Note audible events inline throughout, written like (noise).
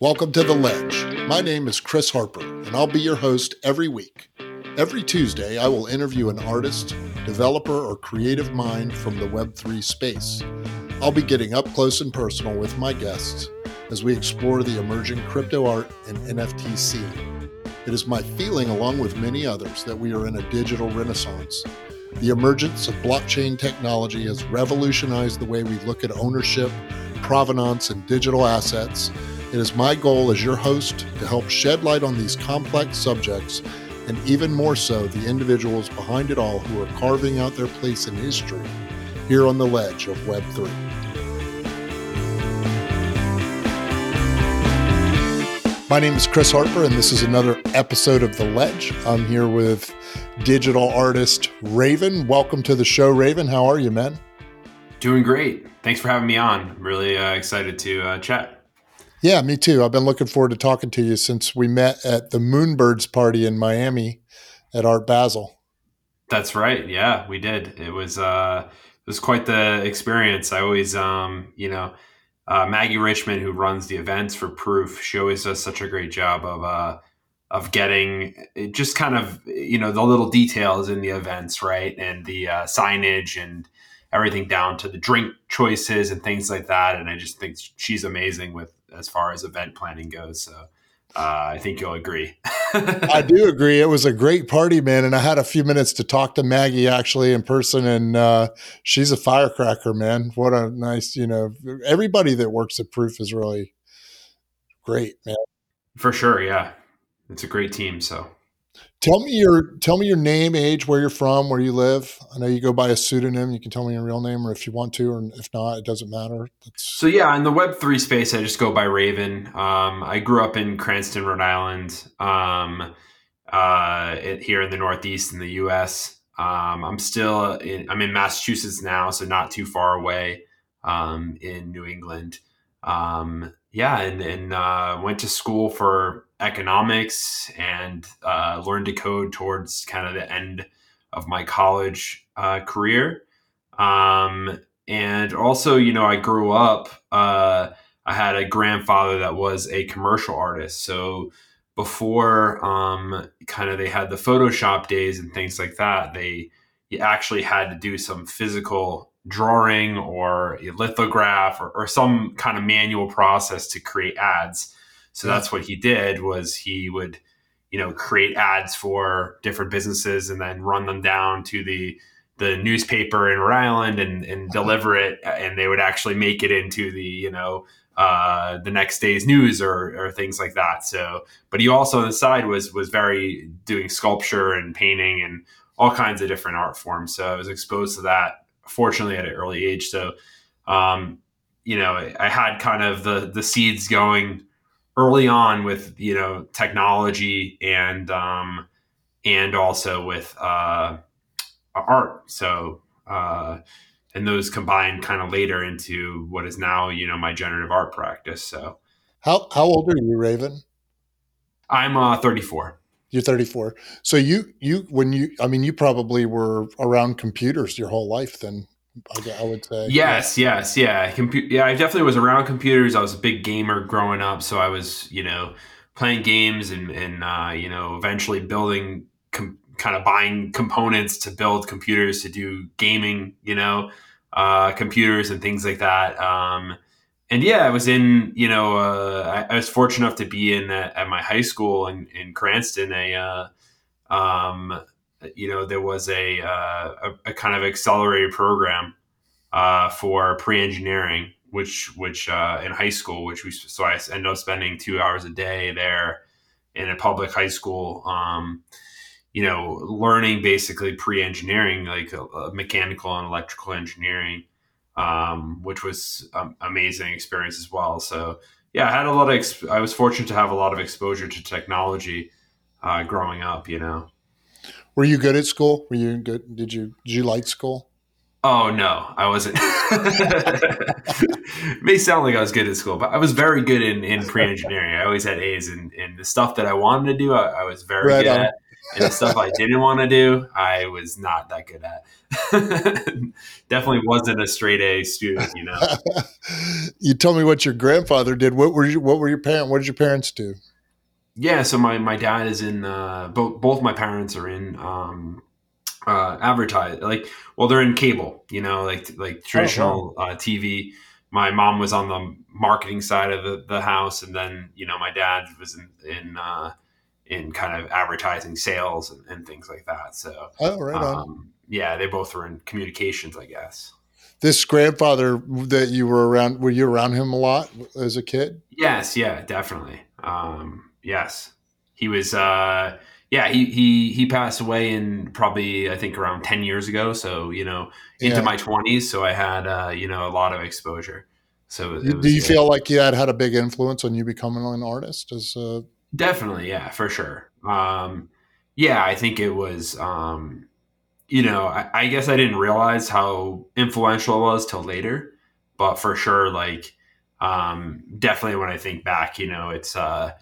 Welcome to The Ledge. My name is Chris Harper, and I'll be your host every week. Every Tuesday, I will interview an artist, developer, or creative mind from the Web3 space. I'll be getting up close and personal with my guests as we explore the emerging crypto art and NFT scene. It is my feeling, along with many others, that we are in a digital renaissance. The emergence of blockchain technology has revolutionized the way we look at ownership, provenance, and digital assets it is my goal as your host to help shed light on these complex subjects and even more so the individuals behind it all who are carving out their place in history here on the ledge of Web3. My name is Chris Harper, and this is another episode of The Ledge. I'm here with digital artist Raven. Welcome to the show, Raven. How are you, man? Doing great. Thanks for having me on. Really uh, excited to uh, chat. Yeah, me too. I've been looking forward to talking to you since we met at the Moonbirds party in Miami at Art Basel. That's right. Yeah, we did. It was uh it was quite the experience. I always um, you know, uh, Maggie Richmond, who runs the events for Proof, she always does such a great job of uh of getting just kind of you know the little details in the events, right, and the uh, signage and everything down to the drink choices and things like that. And I just think she's amazing with as far as event planning goes. So uh, I think you'll agree. (laughs) I do agree. It was a great party, man. And I had a few minutes to talk to Maggie actually in person, and uh, she's a firecracker, man. What a nice, you know, everybody that works at Proof is really great, man. For sure. Yeah. It's a great team. So Tell me your tell me your name, age, where you're from, where you live. I know you go by a pseudonym. You can tell me your real name, or if you want to, or if not, it doesn't matter. So yeah, in the Web three space, I just go by Raven. Um, I grew up in Cranston, Rhode Island, um, uh, it, here in the Northeast in the U.S. Um, I'm still in, I'm in Massachusetts now, so not too far away um, in New England. Um, yeah, and, and uh, went to school for economics and uh, learned to code towards kind of the end of my college uh, career. Um, and also, you know, I grew up, uh, I had a grandfather that was a commercial artist. So before um, kind of they had the Photoshop days and things like that, they actually had to do some physical drawing or a lithograph or, or some kind of manual process to create ads so that's what he did was he would, you know, create ads for different businesses and then run them down to the the newspaper in Rhode Island and, and deliver it, and they would actually make it into the you know uh, the next day's news or, or things like that. So, but he also on the side was was very doing sculpture and painting and all kinds of different art forms. So I was exposed to that, fortunately, at an early age. So, um, you know, I had kind of the the seeds going early on with you know technology and um, and also with uh, art. So uh, and those combined kind of later into what is now you know my generative art practice. So how how old are you, Raven? I'm uh, 34. You're 34. So you you when you I mean you probably were around computers your whole life then I would say. Yes, yeah. yes, yeah. Compu- yeah, I definitely was around computers. I was a big gamer growing up, so I was, you know, playing games and, and uh, you know, eventually building, com- kind of buying components to build computers to do gaming, you know, uh, computers and things like that. Um, and yeah, I was in, you know, uh, I, I, was fortunate enough to be in at, at my high school in, in Cranston, a, uh, um, you know, there was a, uh, a, a, kind of accelerated program uh, for pre-engineering, which which uh, in high school, which we so I ended up spending two hours a day there in a public high school. Um, you know, learning basically pre-engineering, like uh, mechanical and electrical engineering, um, which was an amazing experience as well. So yeah, I had a lot of. Exp- I was fortunate to have a lot of exposure to technology uh, growing up. You know. Were you good at school? Were you good? Did you did you like school? Oh no, I wasn't. (laughs) may sound like I was good at school, but I was very good in, in pre engineering. I always had A's, and, and the stuff that I wanted to do, I, I was very right good on. at. And the stuff I didn't want to do, I was not that good at. (laughs) Definitely wasn't a straight A student, you know. (laughs) you told me what your grandfather did. What were you, what were your parents? What did your parents do? Yeah, so my, my dad is in uh, both both my parents are in um, uh, advertise like well they're in cable, you know, like like traditional oh, wow. uh, TV. My mom was on the marketing side of the, the house, and then you know my dad was in in uh, in kind of advertising sales and, and things like that. So, oh, right um, yeah, they both were in communications, I guess. This grandfather that you were around, were you around him a lot as a kid? Yes, yeah, definitely. Um, yes, he was. Uh, yeah, he he he passed away in probably I think around ten years ago. So you know, into yeah. my twenties. So I had uh, you know a lot of exposure. So was, do you feel like you had had a big influence on you becoming an artist? As uh... definitely, yeah, for sure. Um, yeah, I think it was. Um, you know, I, I guess I didn't realize how influential it was till later, but for sure, like um, definitely when I think back, you know, it's uh,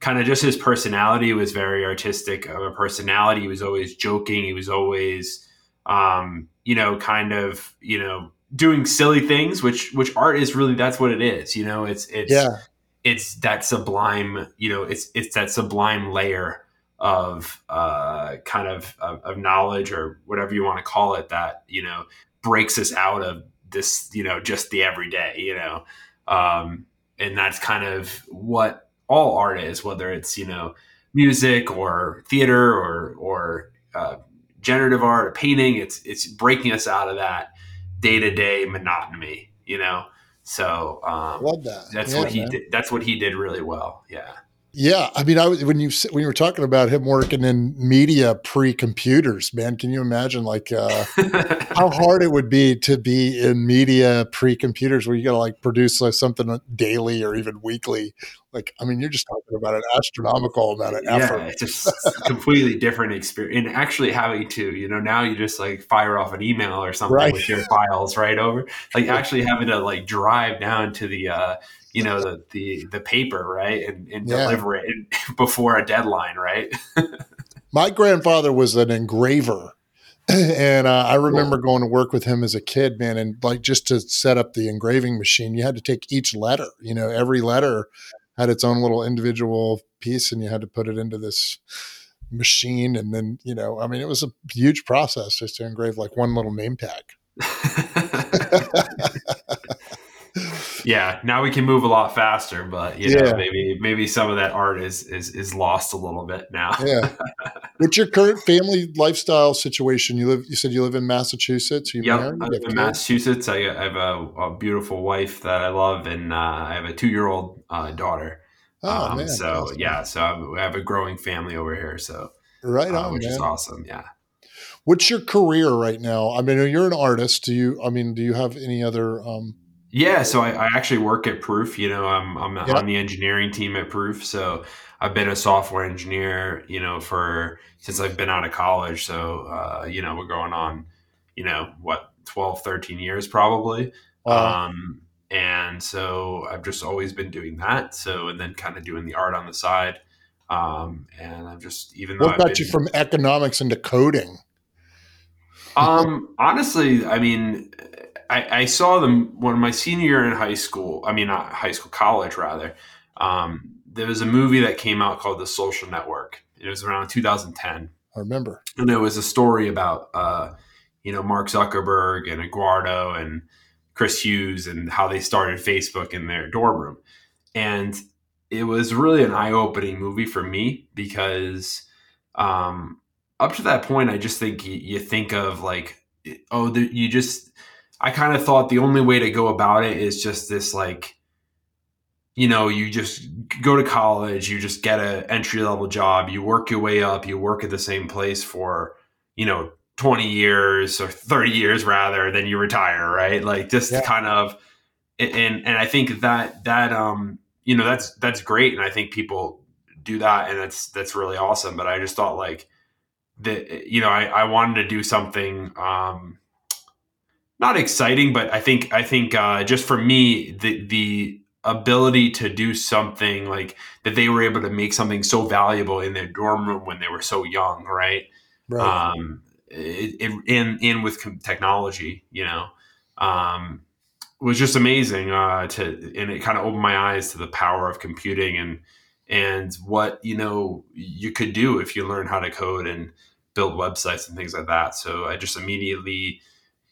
kind of just his personality was very artistic of a personality. He was always joking. He was always, um, you know, kind of, you know, doing silly things, which which art is really that's what it is. You know, it's it's yeah. It's that sublime. You know, it's it's that sublime layer of uh, kind of, of, of knowledge or whatever you want to call it that you know breaks us out of this you know just the everyday you know um, and that's kind of what all art is whether it's you know music or theater or or uh, generative art or painting it's it's breaking us out of that day-to-day monotony you know so um, love that. that's yeah, what he man. did that's what he did really well. Yeah yeah, I mean, I was when you when you were talking about him working in media pre-computers, man, can you imagine like uh, (laughs) how hard it would be to be in media pre-computers, where you got to like produce like something daily or even weekly? Like, I mean, you're just talking about an astronomical amount of effort. Yeah, it's just a completely different experience. And actually having to, you know, now you just like fire off an email or something right. with your files right over. Like actually having to like drive down to the uh, you know the the, the paper right and, and yeah. deliver it (laughs) before a deadline right (laughs) my grandfather was an engraver (clears throat) and uh, I remember going to work with him as a kid, man, and like just to set up the engraving machine, you had to take each letter. You know, every letter had its own little individual piece, and you had to put it into this machine. And then, you know, I mean, it was a huge process just to engrave like one little name tag. (laughs) yeah, now we can move a lot faster, but you know, yeah. maybe maybe some of that art is is is lost a little bit now. yeah. (laughs) What's your current family lifestyle situation? You live. You said you live in Massachusetts. You yep, married? I live in Massachusetts. I, I have a, a, beautiful wife that I love, and uh, I have a two year old uh, daughter. Oh, um, man, so awesome. yeah, so I have a growing family over here. So right uh, on, uh, which man. is awesome. Yeah. What's your career right now? I mean, you're an artist. Do you? I mean, do you have any other? Um, yeah, so I, I, actually work at Proof. You know, I'm I'm yep. on the engineering team at Proof. So I've been a software engineer, you know, for since I've been out of college. So uh, you know, we're going on, you know, what 12, 13 years probably. Wow. Um, and so I've just always been doing that. So and then kind of doing the art on the side. Um, and I'm just even though what got been, you from economics into coding? um, honestly, I mean, I, I, saw them when my senior year in high school. I mean, not high school, college rather. Um, there was a movie that came out called The Social Network. It was around 2010. I remember. And there was a story about, uh, you know, Mark Zuckerberg and Eduardo and Chris Hughes and how they started Facebook in their dorm room. And it was really an eye opening movie for me because um, up to that point, I just think you, you think of like, oh, the, you just I kind of thought the only way to go about it is just this like, you know, you just go to college, you just get an entry level job, you work your way up, you work at the same place for, you know, 20 years or 30 years rather, then you retire, right? Like just yeah. kind of, and, and I think that, that, um, you know, that's, that's great. And I think people do that and that's, that's really awesome. But I just thought like that, you know, I, I wanted to do something, um, not exciting, but I think I think uh, just for me the the ability to do something like that they were able to make something so valuable in their dorm room when they were so young right, right. um it, it, in in with technology you know? Um was just amazing uh to and it kind of opened my eyes to the power of computing and and what you know you could do if you learn how to code and build websites and things like that. So i just immediately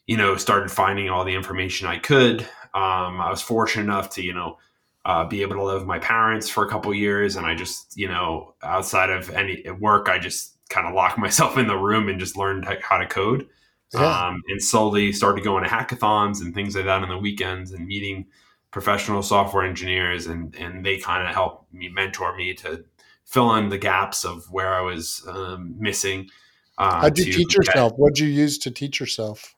you know started finding all the information i could. Um, i was fortunate enough to you know uh, be able to live with my parents for a couple years and i just you know outside of any work i just kind of locked (laughs) myself in the room and just learned how to code. Yeah. um, and slowly started going to hackathons and things like that on the weekends and meeting professional software engineers and and they kind of helped me mentor me to fill in the gaps of where i was um, missing uh, how did you teach yourself? What did you use to teach yourself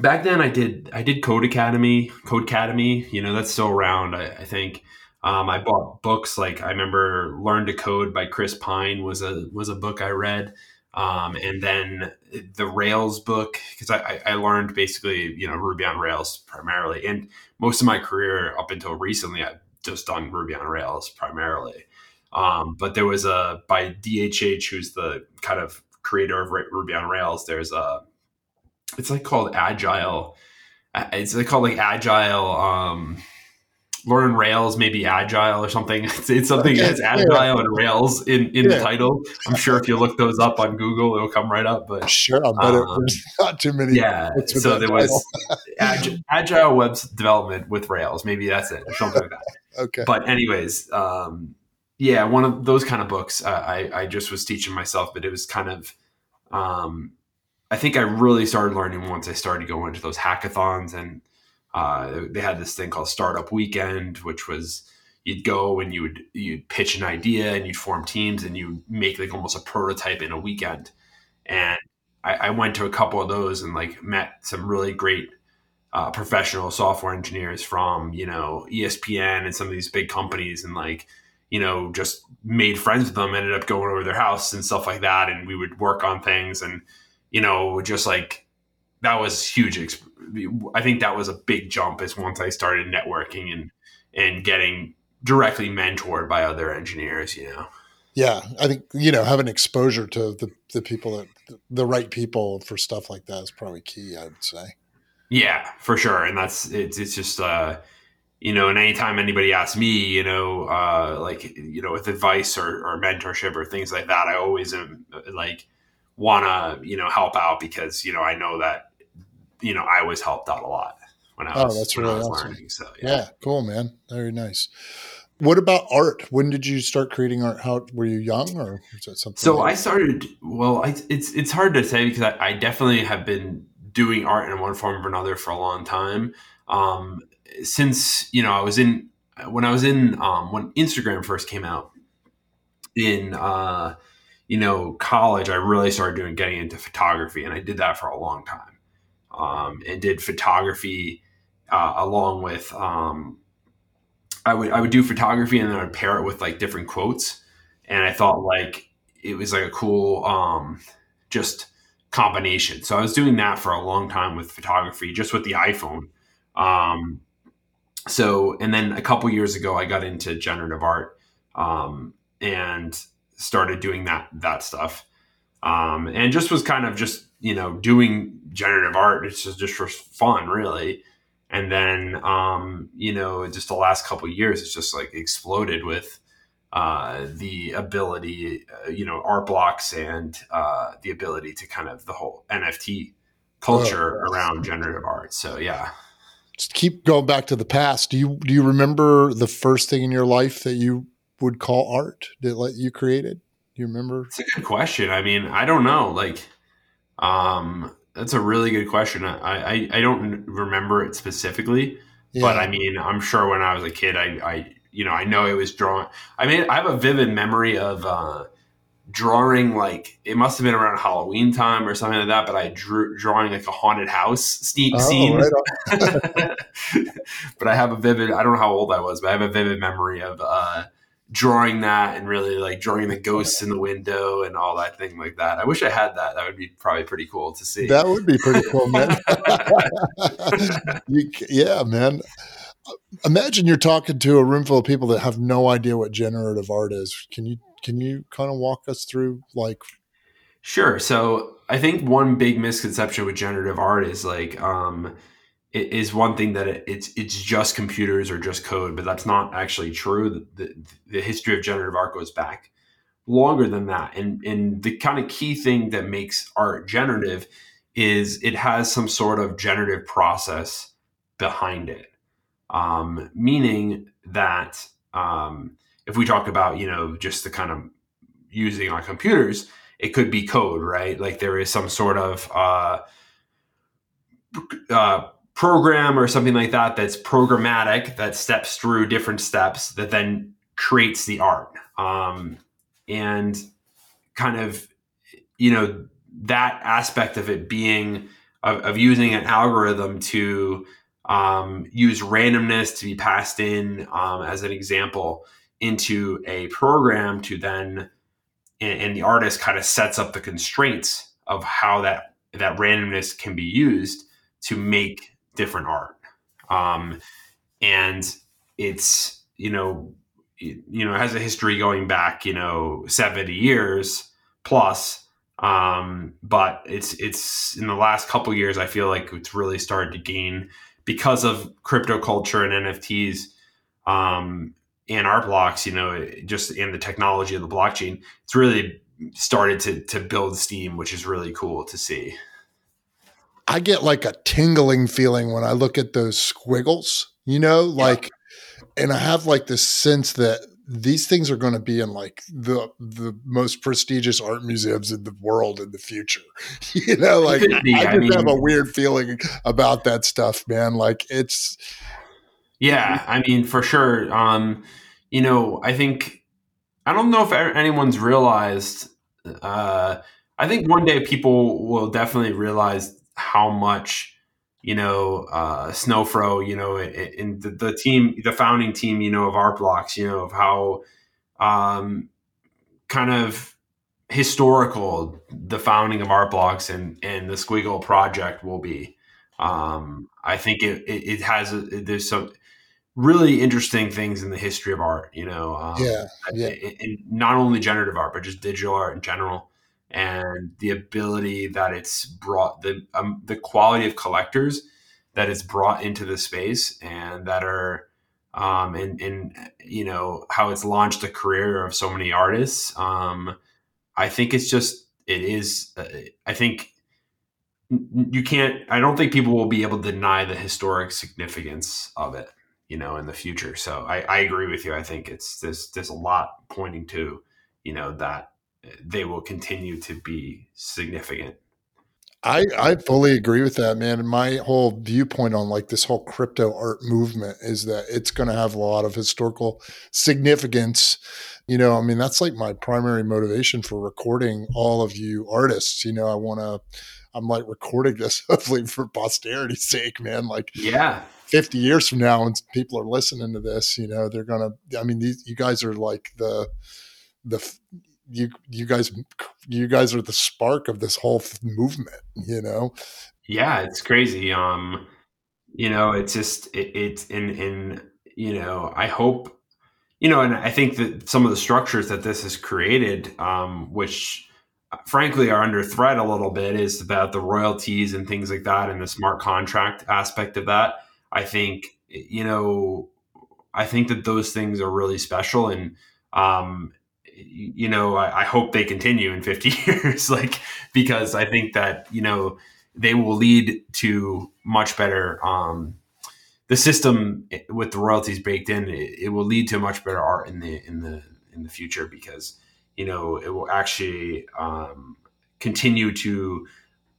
back then I did I did Code Academy, Codecademy. You know that's still around. I, I think um, I bought books like I remember Learn to Code by Chris Pine was a was a book I read, um, and then the Rails book because I, I learned basically you know Ruby on Rails primarily, and most of my career up until recently I've just done Ruby on Rails primarily. Um, but there was a by DHH who's the kind of creator of Ruby on Rails. There's a it's like called agile. It's like called like agile um learn rails maybe agile or something. It's, it's something that's agile yeah. and rails in in yeah. the title. I'm sure if you look those up on google it'll come right up but sure i bet um, there's (laughs) not too many yeah. so there was agile, (laughs) agile web development with rails. Maybe that's it or something like that. (laughs) Okay. But anyways um yeah one of those kind of books uh, i i just was teaching myself but it was kind of um I think I really started learning once I started going to those hackathons, and uh, they had this thing called Startup Weekend, which was you'd go and you would you'd pitch an idea and you'd form teams and you make like almost a prototype in a weekend. And I, I went to a couple of those and like met some really great uh, professional software engineers from you know ESPN and some of these big companies, and like you know just made friends with them. Ended up going over their house and stuff like that, and we would work on things and you know, just like that was huge. I think that was a big jump is once I started networking and and getting directly mentored by other engineers. You know. Yeah, I think you know having exposure to the the people that the right people for stuff like that is probably key. I would say. Yeah, for sure, and that's it's it's just. uh you know, and anytime anybody asks me, you know, uh, like, you know, with advice or, or mentorship or things like that, I always am like, want to you know help out because you know I know that you know I was helped out a lot when I was, oh, that's really awesome. learning. So yeah. yeah, cool, man. Very nice. What about art? When did you start creating art? How were you young, or was that something? So I started. Well, I, it's it's hard to say because I, I, definitely have been doing art in one form or another for a long time. Um, since you know I was in when I was in um, when Instagram first came out in uh, you know, college, I really started doing getting into photography, and I did that for a long time, um, and did photography uh, along with um, I would I would do photography, and then I would pair it with like different quotes, and I thought like it was like a cool um, just combination. So I was doing that for a long time with photography, just with the iPhone. Um, so, and then a couple years ago, I got into generative art, um, and started doing that that stuff, um, and just was kind of just you know doing generative art. It's just just for fun, really. And then um, you know, just the last couple years, it's just like exploded with uh, the ability, uh, you know, art blocks and uh, the ability to kind of the whole NFT culture oh, around generative art. So yeah. Just keep going back to the past. Do you do you remember the first thing in your life that you would call art that let you created? Do you remember? It's a good question. I mean, I don't know. Like, um, that's a really good question. I, I, I don't remember it specifically, yeah. but I mean, I'm sure when I was a kid, I, I, you know, I know it was drawn. I mean, I have a vivid memory of, uh, drawing like it must have been around Halloween time or something like that. But I drew drawing like a haunted house sneak oh, scene. Right (laughs) but I have a vivid. I don't know how old I was, but I have a vivid memory of uh, drawing that and really like drawing the ghosts in the window and all that thing like that. I wish I had that. That would be probably pretty cool to see. That would be pretty cool, man. (laughs) (laughs) you, yeah, man. imagine you're talking to a room full of people that have no idea what generative art is. Can you can you kind of walk us through like? Sure. So I think one big misconception with generative art is like um, is one thing that it, it's it's just computers or just code, but that's not actually true. The, the, the history of generative art goes back longer than that, and and the kind of key thing that makes art generative is it has some sort of generative process behind it. Um, meaning that um, if we talk about you know just the kind of using on computers it could be code right? Like there is some sort of uh, uh, program or something like that that's programmatic that steps through different steps that then creates the art. Um, and kind of you know that aspect of it being of, of using an algorithm to um, use randomness to be passed in um, as an example into a program to then and, and the artist kind of sets up the constraints of how that that randomness can be used to make different art um, and it's you know you know has a history going back you know 70 years plus um, but it's it's in the last couple years i feel like it's really started to gain because of crypto culture and NFTs um, and art blocks, you know, just in the technology of the blockchain, it's really started to to build steam, which is really cool to see. I get like a tingling feeling when I look at those squiggles, you know, like, yeah. and I have like this sense that these things are going to be in like the the most prestigious art museums in the world in the future. (laughs) you know, like be, I, I, just mean, have a weird feeling about that stuff, man. Like it's Yeah, I mean for sure. Um, you know, I think I don't know if anyone's realized uh I think one day people will definitely realize how much you know, uh, Snowfro, you know, in the, the, team, the founding team, you know, of Art Blocks, you know, of how um, kind of historical the founding of Art Blocks and, and the Squiggle project will be. Um, I think it, it, it has, a, there's some really interesting things in the history of art, you know, um, yeah, yeah. And not only generative art, but just digital art in general and the ability that it's brought the um, the quality of collectors that it's brought into the space and that are um, and and you know how it's launched a career of so many artists. Um, I think it's just it is. Uh, I think you can't. I don't think people will be able to deny the historic significance of it. You know, in the future. So I, I agree with you. I think it's there's there's a lot pointing to you know that they will continue to be significant. I, I fully agree with that, man. And my whole viewpoint on like this whole crypto art movement is that it's going to have a lot of historical significance. You know, I mean, that's like my primary motivation for recording all of you artists. You know, I want to, I'm like recording this (laughs) hopefully for posterity's sake, man. Like, yeah, 50 years from now, when people are listening to this, you know, they're going to, I mean, these, you guys are like the, the you you guys you guys are the spark of this whole movement you know? Yeah it's crazy um you know it's just it, it's in in you know i hope you know and i think that some of the structures that this has created um which frankly are under threat a little bit is about the royalties and things like that and the smart contract aspect of that. I think you know i think that those things are really special and um you know, I, I, hope they continue in 50 (laughs) years, like, because I think that, you know, they will lead to much better, um, the system with the royalties baked in, it, it, will lead to much better art in the, in the, in the future because, you know, it will actually, um, continue to,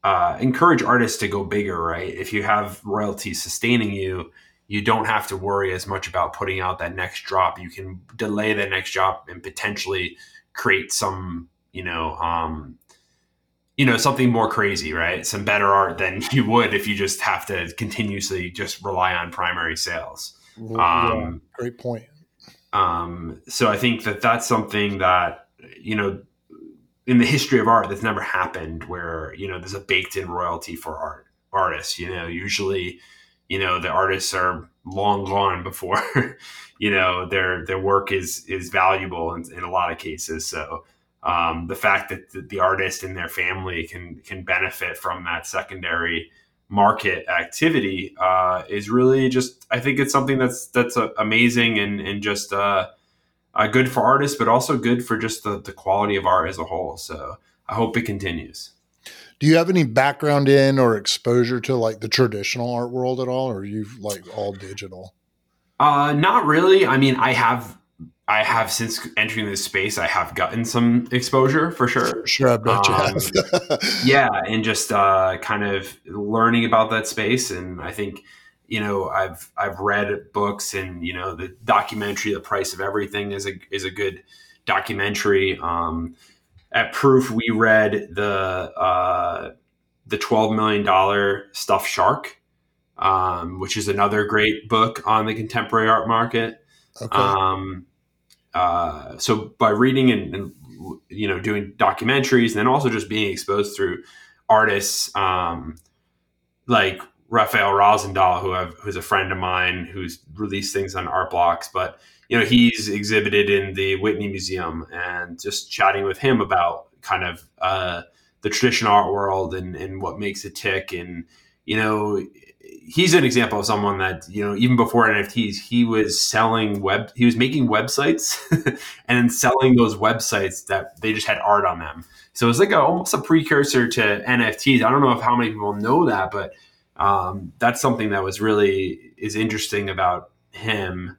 uh, encourage artists to go bigger, right? If you have royalties sustaining you, you don't have to worry as much about putting out that next drop. You can delay the next drop and potentially create some, you know, um, you know, something more crazy, right? Some better art than (laughs) you would if you just have to continuously just rely on primary sales. Um, yeah, great point. Um, so I think that that's something that you know in the history of art that's never happened where you know there's a baked in royalty for art artists you know usually you know the artists are long gone before (laughs) you know their their work is is valuable in, in a lot of cases. So um, the fact that the, artist and their family can can benefit from that secondary market activity uh, is really just I think it's something that's that's uh, amazing and and just uh, uh, good for artists, but also good for just the, the quality of art as a whole. So I hope it continues. Do you have any background in or exposure to like the traditional art world at all, or are you like all digital? Uh, not really. I mean, I have I have since entering this space, I have gotten some exposure for sure. Sure, I bet you um, have. (laughs) yeah, and just uh, kind of learning about that space, and I think you know I've I've read books, and you know the documentary, "The Price of Everything," is a is a good documentary. Um, at Proof, we read the uh, the twelve million dollar Stuffed Shark, um, which is another great book on the contemporary art market. Okay. Um, uh, so by reading and, and, you know doing documentaries, and then also just being exposed through artists um, like Rafaël Rozendaal, who I've, who's a friend of mine, who's released things on art blocks, but you know he's exhibited in the Whitney Museum, and just chatting with him about kind of uh, the traditional art world and, and what makes it tick, and you know he's an example of someone that you know even before NFTs he was selling web he was making websites (laughs) and selling those websites that they just had art on them. So it's like a, almost a precursor to NFTs. I don't know if how many people know that, but um, that's something that was really is interesting about him.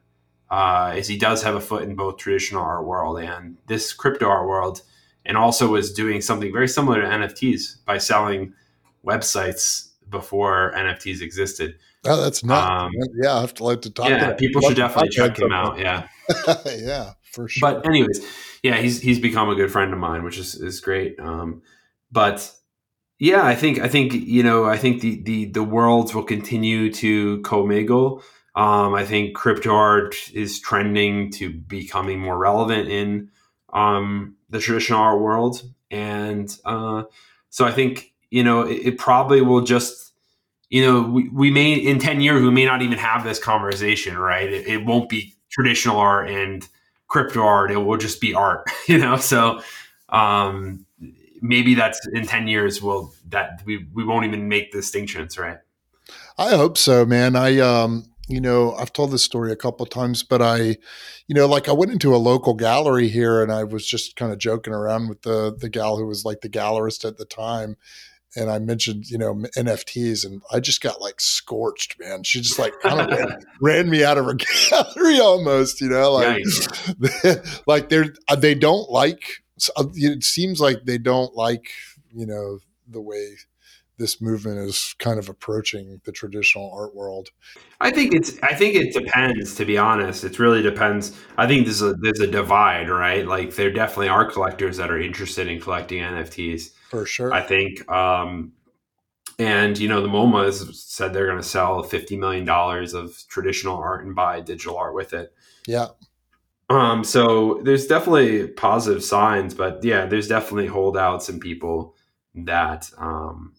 Uh, is he does have a foot in both traditional art world and this crypto art world, and also was doing something very similar to NFTs by selling websites before NFTs existed. Oh, that's not. Um, yeah, I have to like to talk. Yeah, to people should definitely check him out. Yeah, (laughs) yeah, for sure. But anyways, yeah, he's he's become a good friend of mine, which is is great. Um, but yeah, I think I think you know I think the the the worlds will continue to commingle. Um, I think crypto art is trending to becoming more relevant in um, the traditional art world, and uh, so I think you know, it, it probably will just, you know, we, we may in 10 years, we may not even have this conversation, right? It, it won't be traditional art and crypto art. It will just be art, (laughs) you know? So, um, maybe that's in 10 years we'll, that we, we won't even make distinctions right i hope so man i um you know i've told this story a couple times but i you know like i went into a local gallery here and i was just kind of joking around with the the gal who was like the gallerist at the time and I mentioned, you know, NFTs, and I just got like scorched, man. She just like kind of (laughs) ran, ran, me out of her (laughs) gallery almost, you know, like, (laughs) like they're uh, they don't like. Uh, it seems like they don't like, you know, the way this movement is kind of approaching the traditional art world. I think it's. I think it depends. To be honest, it really depends. I think there's a there's a divide, right? Like there definitely are collectors that are interested in collecting NFTs for sure. I think. Um, and you know, the MoMA has said they're going to sell fifty million dollars of traditional art and buy digital art with it. Yeah. Um, so there's definitely positive signs, but yeah, there's definitely holdouts and people that um,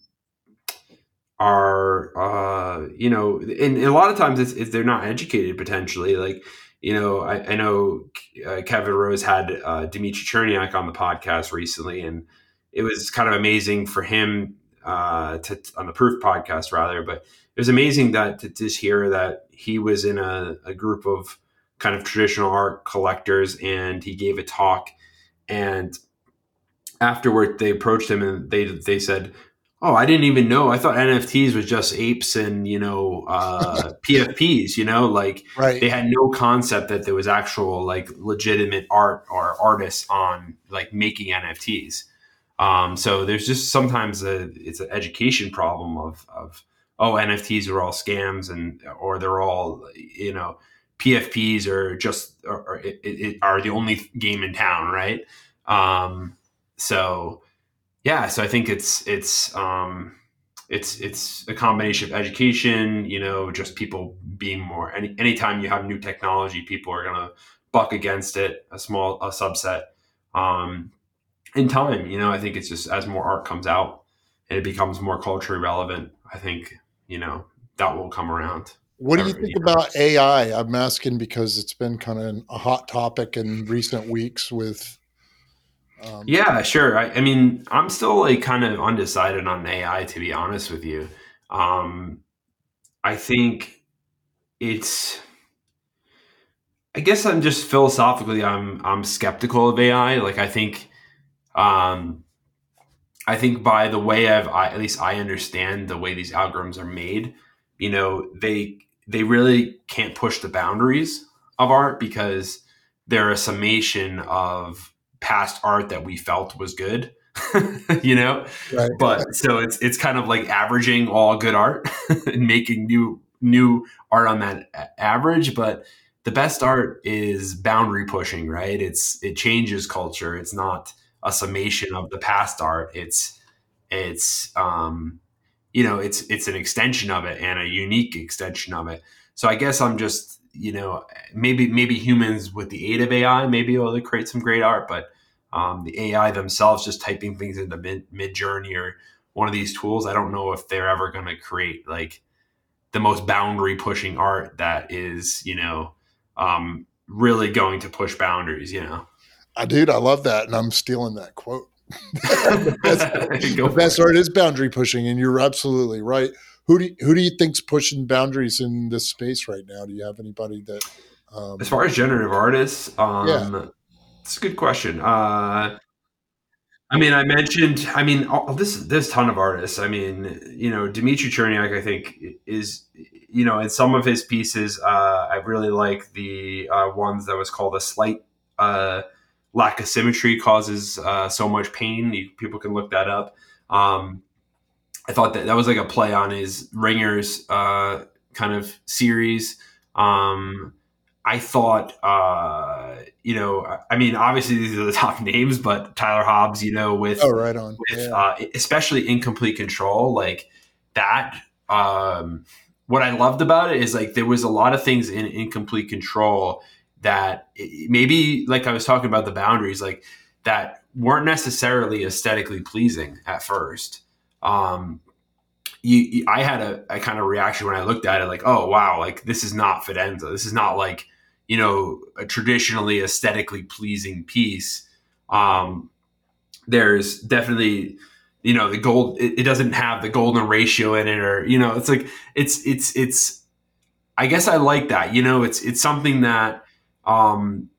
are uh, you know, and, and, a lot of times it's, it's, they're not educated potentially. Like you know, I, I know uh, Kevin Rose had uh, Dmitry Cherniak on the podcast recently, and it was kind of amazing for him uh, to on the Proof podcast rather, but it was amazing that to just hear that he was in a, a group of kind of traditional art collectors and he gave a talk and afterward they approached him and they they said oh i didn't even know i thought nfts was just apes and you know uh, (laughs) pfps you know like right. they had no concept that there was actual like legitimate art or artists on like making nfts um, so there's just sometimes a, it's an education problem of, of, oh, NFTs are all scams and, or they're all, you know, PFPs are just, it, it are the only game in town. Right. Um, so yeah, so I think it's, it's, um, it's, it's a combination of education, you know, just people being more, any, anytime you have new technology, people are going to buck against it, a small, a subset. Um, in time, you know, I think it's just as more art comes out and it becomes more culturally relevant, I think, you know, that will come around. what do you think about AI? I'm asking because it's been kind of a hot topic in recent weeks with. Um, yeah, sure. I, I, mean, I'm still like kind of undecided on AI, to be honest with you. Um, I think it's. I guess I'm just philosophically, I'm I'm skeptical of AI. Like, I think, um, I think by the way I've, I, at least I understand the way these algorithms are made. You know, they they really can't push the boundaries of art because they're a summation of past art that we felt was good (laughs) you know? Right. but so it's it's kind of like averaging all good art (laughs) and making new new art on that average. But the best art is boundary pushing right? It's it changes culture. It's not a summation of the past art. It's it's um you know it's it's an extension of it and a unique extension of it. So i guess i'm just you know maybe maybe humans with the aid of ai maybe able to create some great art but um, the ai themselves just typing things into mid Midjourney or one of these tools i don't know if they're ever going to create like the most boundary pushing art that is you know um, really going to push boundaries you know I dude, I love that, and I'm stealing that quote (laughs) (laughs) the best, the best art is boundary pushing, and you're absolutely right. Who do you, who do you think's pushing boundaries in this space right now? Do you have anybody that? Um, as far as generative artists, um, yeah. It's a good question. Uh, I mean, I mentioned. I mean, all, this there's a ton of artists. I mean, you know, Dmitry Cherniak, I think is, you know, in some of his pieces, uh, I really like the uh, ones that was called a slight. Uh, lack of symmetry causes uh, so much pain. You, people can look that up. Um, I thought that that was like a play on his Ringers uh, kind of series. Um, I thought, uh, you know, I mean, obviously these are the (laughs) top names, but Tyler Hobbs, you know, with oh, right on, with yeah. uh, especially incomplete control, like that. Um, what I loved about it is like there was a lot of things in incomplete control that maybe like I was talking about the boundaries, like that weren't necessarily aesthetically pleasing at first. Um, you, I had a, a, kind of reaction when I looked at it, like, oh wow, like this is not Fidenza. This is not like you know a traditionally aesthetically pleasing piece. Um, there's definitely you know the gold. It, it doesn't have the golden ratio in it, or you know, it's like it's it's it's. I guess I like that. You know, it's it's something that um,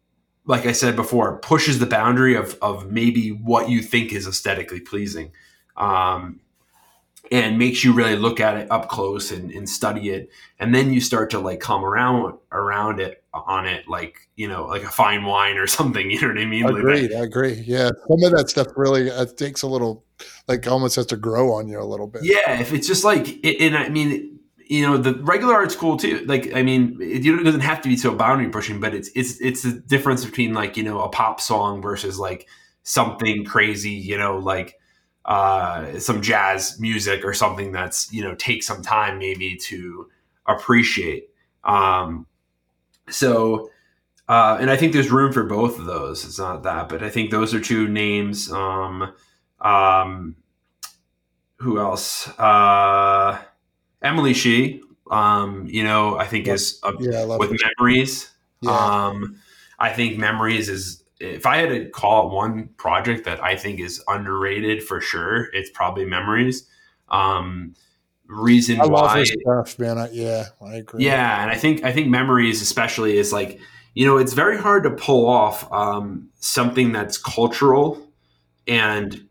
like I said before, pushes the boundary of of maybe what you think is aesthetically pleasing, um, and makes you really look at it up close and, and study it, and then you start to like come around around it on it like you know like a fine wine or (laughs) something. You know what I mean? Agreed. Like I agree. Yeah, some of that stuff really it takes a little like almost has to grow on you a little bit. Yeah, if it's just like, and I mean you know the regular art's cool too like i mean it, it, doesn't have to be so boundary pushing but it's it's it's the difference between like you know a pop song versus like something crazy you know like uh some jazz music or something that's you know take some time maybe to appreciate um so uh and i think there's room for both of those it's not that but i think those are two names um um who else uh Emily Xie. um, you know, I think is yeah, with memories. Yeah. Um, I think memories is if I had to call it one project that I think is underrated for sure, it's probably memories. Um, reason I why, stuff, man. I, yeah, I agree. Yeah, and I think I think memories especially is like you know it's very hard to pull off um, something that's cultural and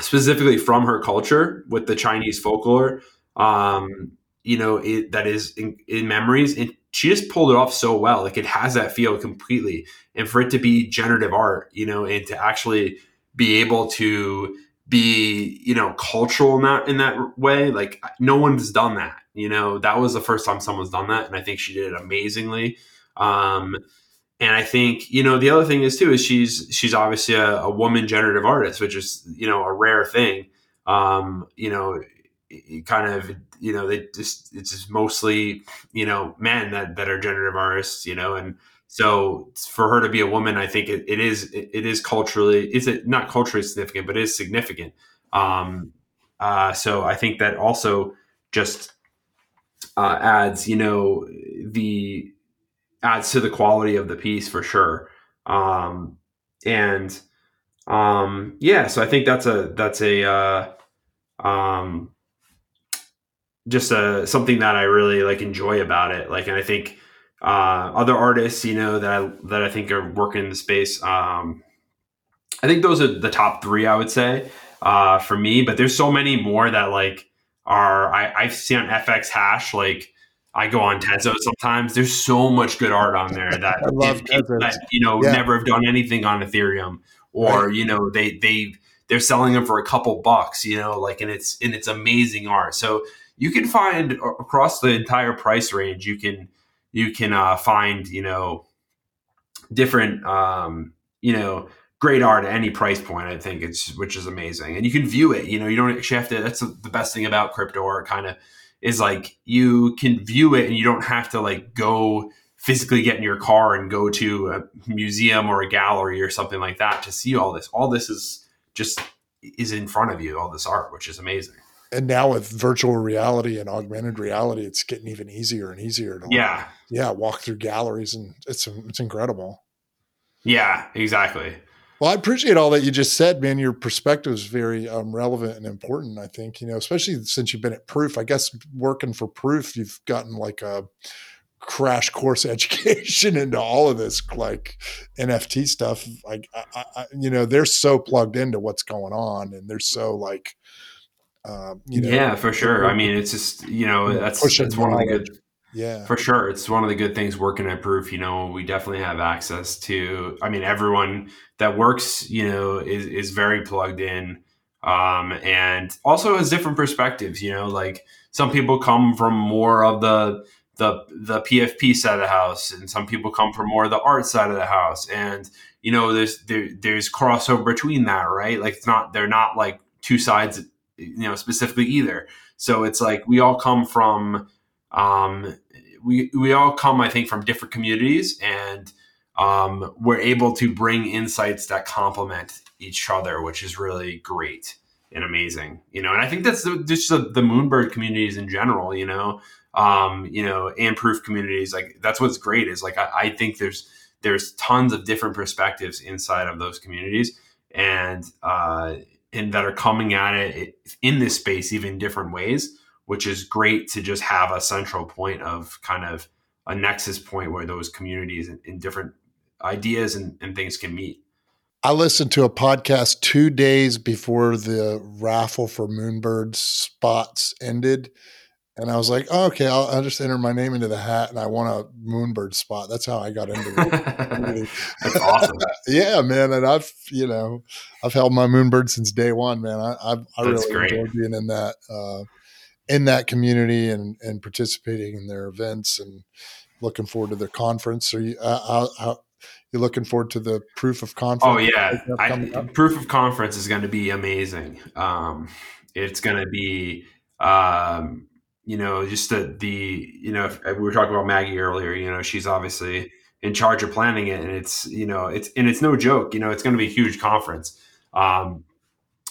specifically from her culture with the Chinese folklore um, you know, it, that is in, in memories. And she just pulled it off so well. Like it has that feel completely. And for it to be generative art, you know, and to actually be able to be, you know, cultural in that in that way, like no one's done that. You know, that was the first time someone's done that, and I think she did it amazingly. Um, and I think you know the other thing is too is she's she's obviously a, a woman generative artist, which is you know a rare thing. Um, you know, kind of you know they just it's just mostly you know men that, that are generative artists you know and so for her to be a woman i think it, it is it, it is culturally is it not culturally significant but it is significant um uh so i think that also just uh, adds, you know, the adds to the quality of the piece for sure. Um, and um, yeah, so I think that's a that's a uh, um, just a something that I really like enjoy about it. Like, and I think uh, other artists, you know, that I that I think are working in the space. Um, I think those are the top three. I would say uh, for me, but there's so many more that like are I, I see on fxhash like I go on Tezos sometimes. There's so much good art on there (laughs) that, love that you know Yeah. never have done anything on Ethereum, or you know they they they're selling them for a couple bucks, you know, like and it's and it's amazing art. So you can find across the entire price range. You can you can uh, find you know different um, you know great art at any price point. I think it's which is amazing, and you can view it. You know, you don't actually have to. That's the best thing about crypto art, kind of, is like you can view it, and you don't have to like go physically get in your car and go to a museum or a gallery or something like that to see all this. All this is just is in front of you. All this art, which is amazing. And now with virtual reality and augmented reality, it's getting even easier and easier to Yeah, yeah walk through galleries, and it's it's incredible. yeah, exactly. Well, I appreciate all that you just said, man. Your perspective is very um, relevant and important. I think you know, especially since you've been at Proof. I guess working for Proof, you've gotten like a crash course (laughs) education into all of this, like NFT stuff. Like, I, I, you know, they're so plugged into what's going on, and they're so like, um, you know, yeah, for sure. I mean, it's just you know that's that's one of the good yeah, For sure. It's one of the good things working at Proof. You know, we definitely have access to, I mean, everyone that works, you know, is, is very plugged in um, and also has different perspectives. You know, like some people come from more of the, the, the PFP side of the house and some people come from more of the art side of the house. And, you know, there's, there, there's crossover between that, right? Like it's not, they're not like two sides, you know, specifically either. So it's like we all come from, um, we we all come, I think, from different communities, and um, we're able to bring insights that complement each other, which is really great and amazing. You know, and I think that's the, just the, the Moonbird communities in general. You know, um, you know, and proof communities like that's what's great is like I, I think there's there's tons of different perspectives inside of those communities, and uh, and that are coming at it in this space even different ways which is great to just have a central point of kind of a nexus point where those communities and, and different ideas and, and things can meet. I listened to a podcast two days before the raffle for Moonbird spots ended. And I was like, oh, okay, I'll, I'll just enter my name into the hat and I want a Moonbird spot. That's how I got into it. (laughs) That's awesome. (laughs) yeah, man. And I've, you know, I've held my Moonbird since day one, man. I, I, I really great. enjoy being in that, uh, in that community and, and participating in their events and looking forward to their conference. Are you, uh, how, how, you looking forward to the proof of conference? Oh yeah, I, proof of conference is going to be amazing. Um, it's going to be, um, you know, just the the you know we were talking about Maggie earlier. You know, she's obviously in charge of planning it, and it's you know it's and it's no joke. You know, it's going to be a huge conference. Um,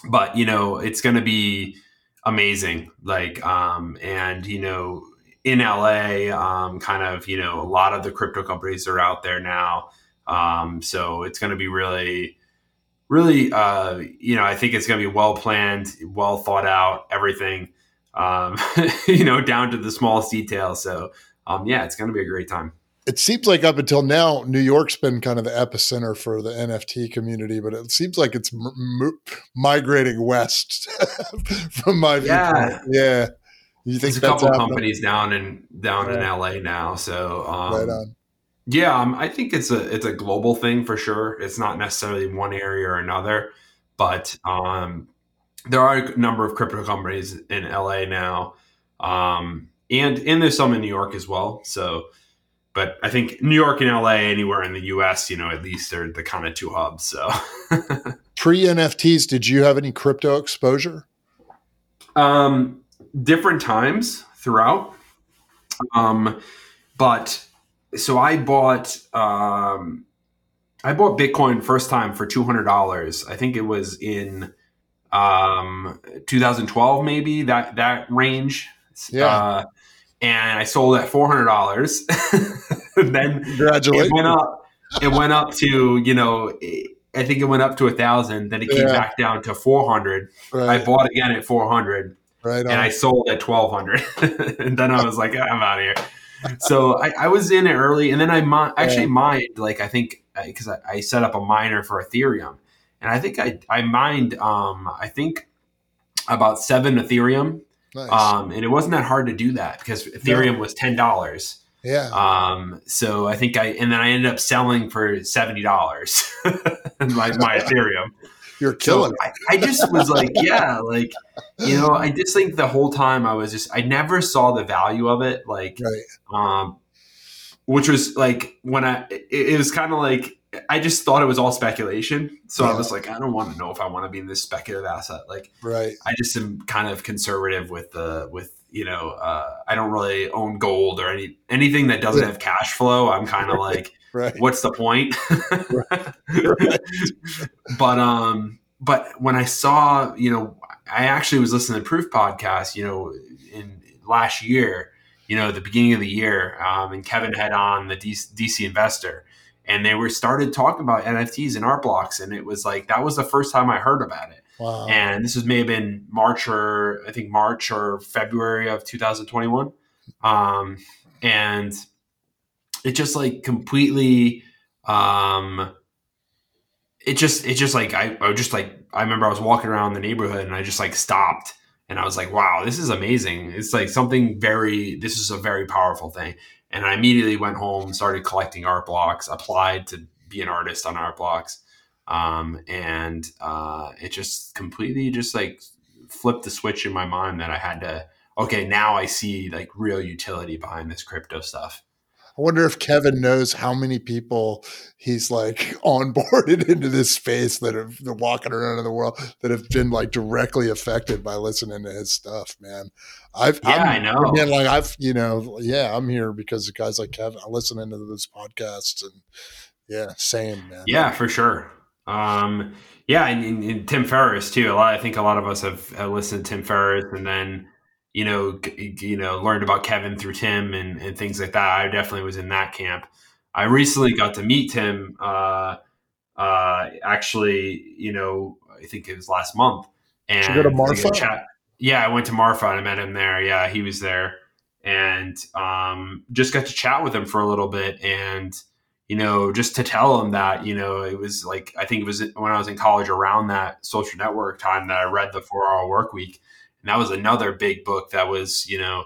but you know, it's going to be amazing. Like, um, and you know, in LA, um, kind of, you know, a lot of the crypto companies are out there now. Um, so it's going to be really, really, uh, you know, I think it's going to be well planned, well thought out, everything, um, (laughs) you know, down to the smallest detail. So, um, yeah, it's going to be a great time. it seems like up until now, New York's been kind of the epicenter for the NFT community, but it seems like it's m- m- migrating west (laughs) from my Yeah. viewpoint. Yeah. You think There's a couple happening? companies down in down in LA now. So, um, Right on. Yeah, um, I think it's a it's a global thing for sure. It's not necessarily one area or another, but um, there are a number of crypto companies in LA now, um, and and there's some in New York as well. So, but I think New York and LA, anywhere in the U.S., you know, at least they're the kind of two hubs. So, (laughs) Pre NFTs, did you have any crypto exposure? um, different times throughout, um, but so I bought um, I bought Bitcoin first time for two hundred dollars. I think it was in um, 2012, maybe that that range. Yeah. Uh, and I sold at four hundred dollars. (laughs) then Congratulations. it went up. It went up to you know. I think it went up to a thousand. Then it came Yeah. back down to four hundred. I bought again at four hundred, right and I sold at twelve hundred. (laughs) and then I was like, I'm out of here. So I, I was in it early, and then I mi- actually mined like I think because I, I set up a miner for Ethereum, and I think I I mined um I think about seven Ethereum, Nice. um and it wasn't that hard to do that because Ethereum was ten dollars. yeah. Um, so I think I and then I ended up selling for seventy dollars (laughs) my my (laughs) Ethereum. You're killing it. I, I just was like, (laughs) yeah, like you know, I just think the whole time I was just I never saw the value of it, like Right. um, which was like when I it, it was kind of like I just thought it was all speculation. So I was like, I don't want to know if I want to be in this speculative asset. Like Right. I just am kind of conservative with the with you know uh, I don't really own gold or any anything that doesn't Yeah. have cash flow. I'm kind of like, Right. what's the point? Right. (laughs) but um, but when I saw, you know, I actually was listening to Proof podcast, you know, in last year, you know, the beginning of the year, um, and Kevin had on the DC Investor, and they were started talking about NFTs and art blocks, and it was like that was the first time I heard about it Wow. and this was may have been March or I think March or February of 2021, um, and it just like completely, um, it just it just like I, I just like I remember I was walking around the neighborhood and I just like stopped and I was like, wow, this is amazing. It's like something very this is a very powerful thing, and I immediately went home, started collecting art blocks, applied to be an artist on art blocks um, and uh, it just completely just like flipped the switch in my mind that I had to okay now I see like real utility behind this crypto stuff. I wonder if Kevin knows how many people he's like (laughs) onboarded (laughs) into this space that have they're walking around in the world that have been like directly affected by listening to his stuff, man. I've Yeah, I'm, I know. Man, like I've you know, yeah, I'm here because of guys like Kevin. I listen into this podcast and yeah, same man. Yeah, for sure. Um, yeah, and, and, and Tim Ferriss too. A lot, I think a lot of us have, have listened to Tim Ferriss, and then you know, g- you know, learned about Kevin through Tim and, and things like that. I definitely was in that camp. I recently got to meet Tim. Uh, uh, actually, you know, I think it was last month. And you go to Marfa? chat- Yeah, I went to Marfa and I met him there. Yeah, he was there, and um, just got to chat with him for a little bit and you know, just to tell him that, you know, it was like, I think it was when I was in college around that social network time that I read the four hour work week. And that was another big book that was, you know,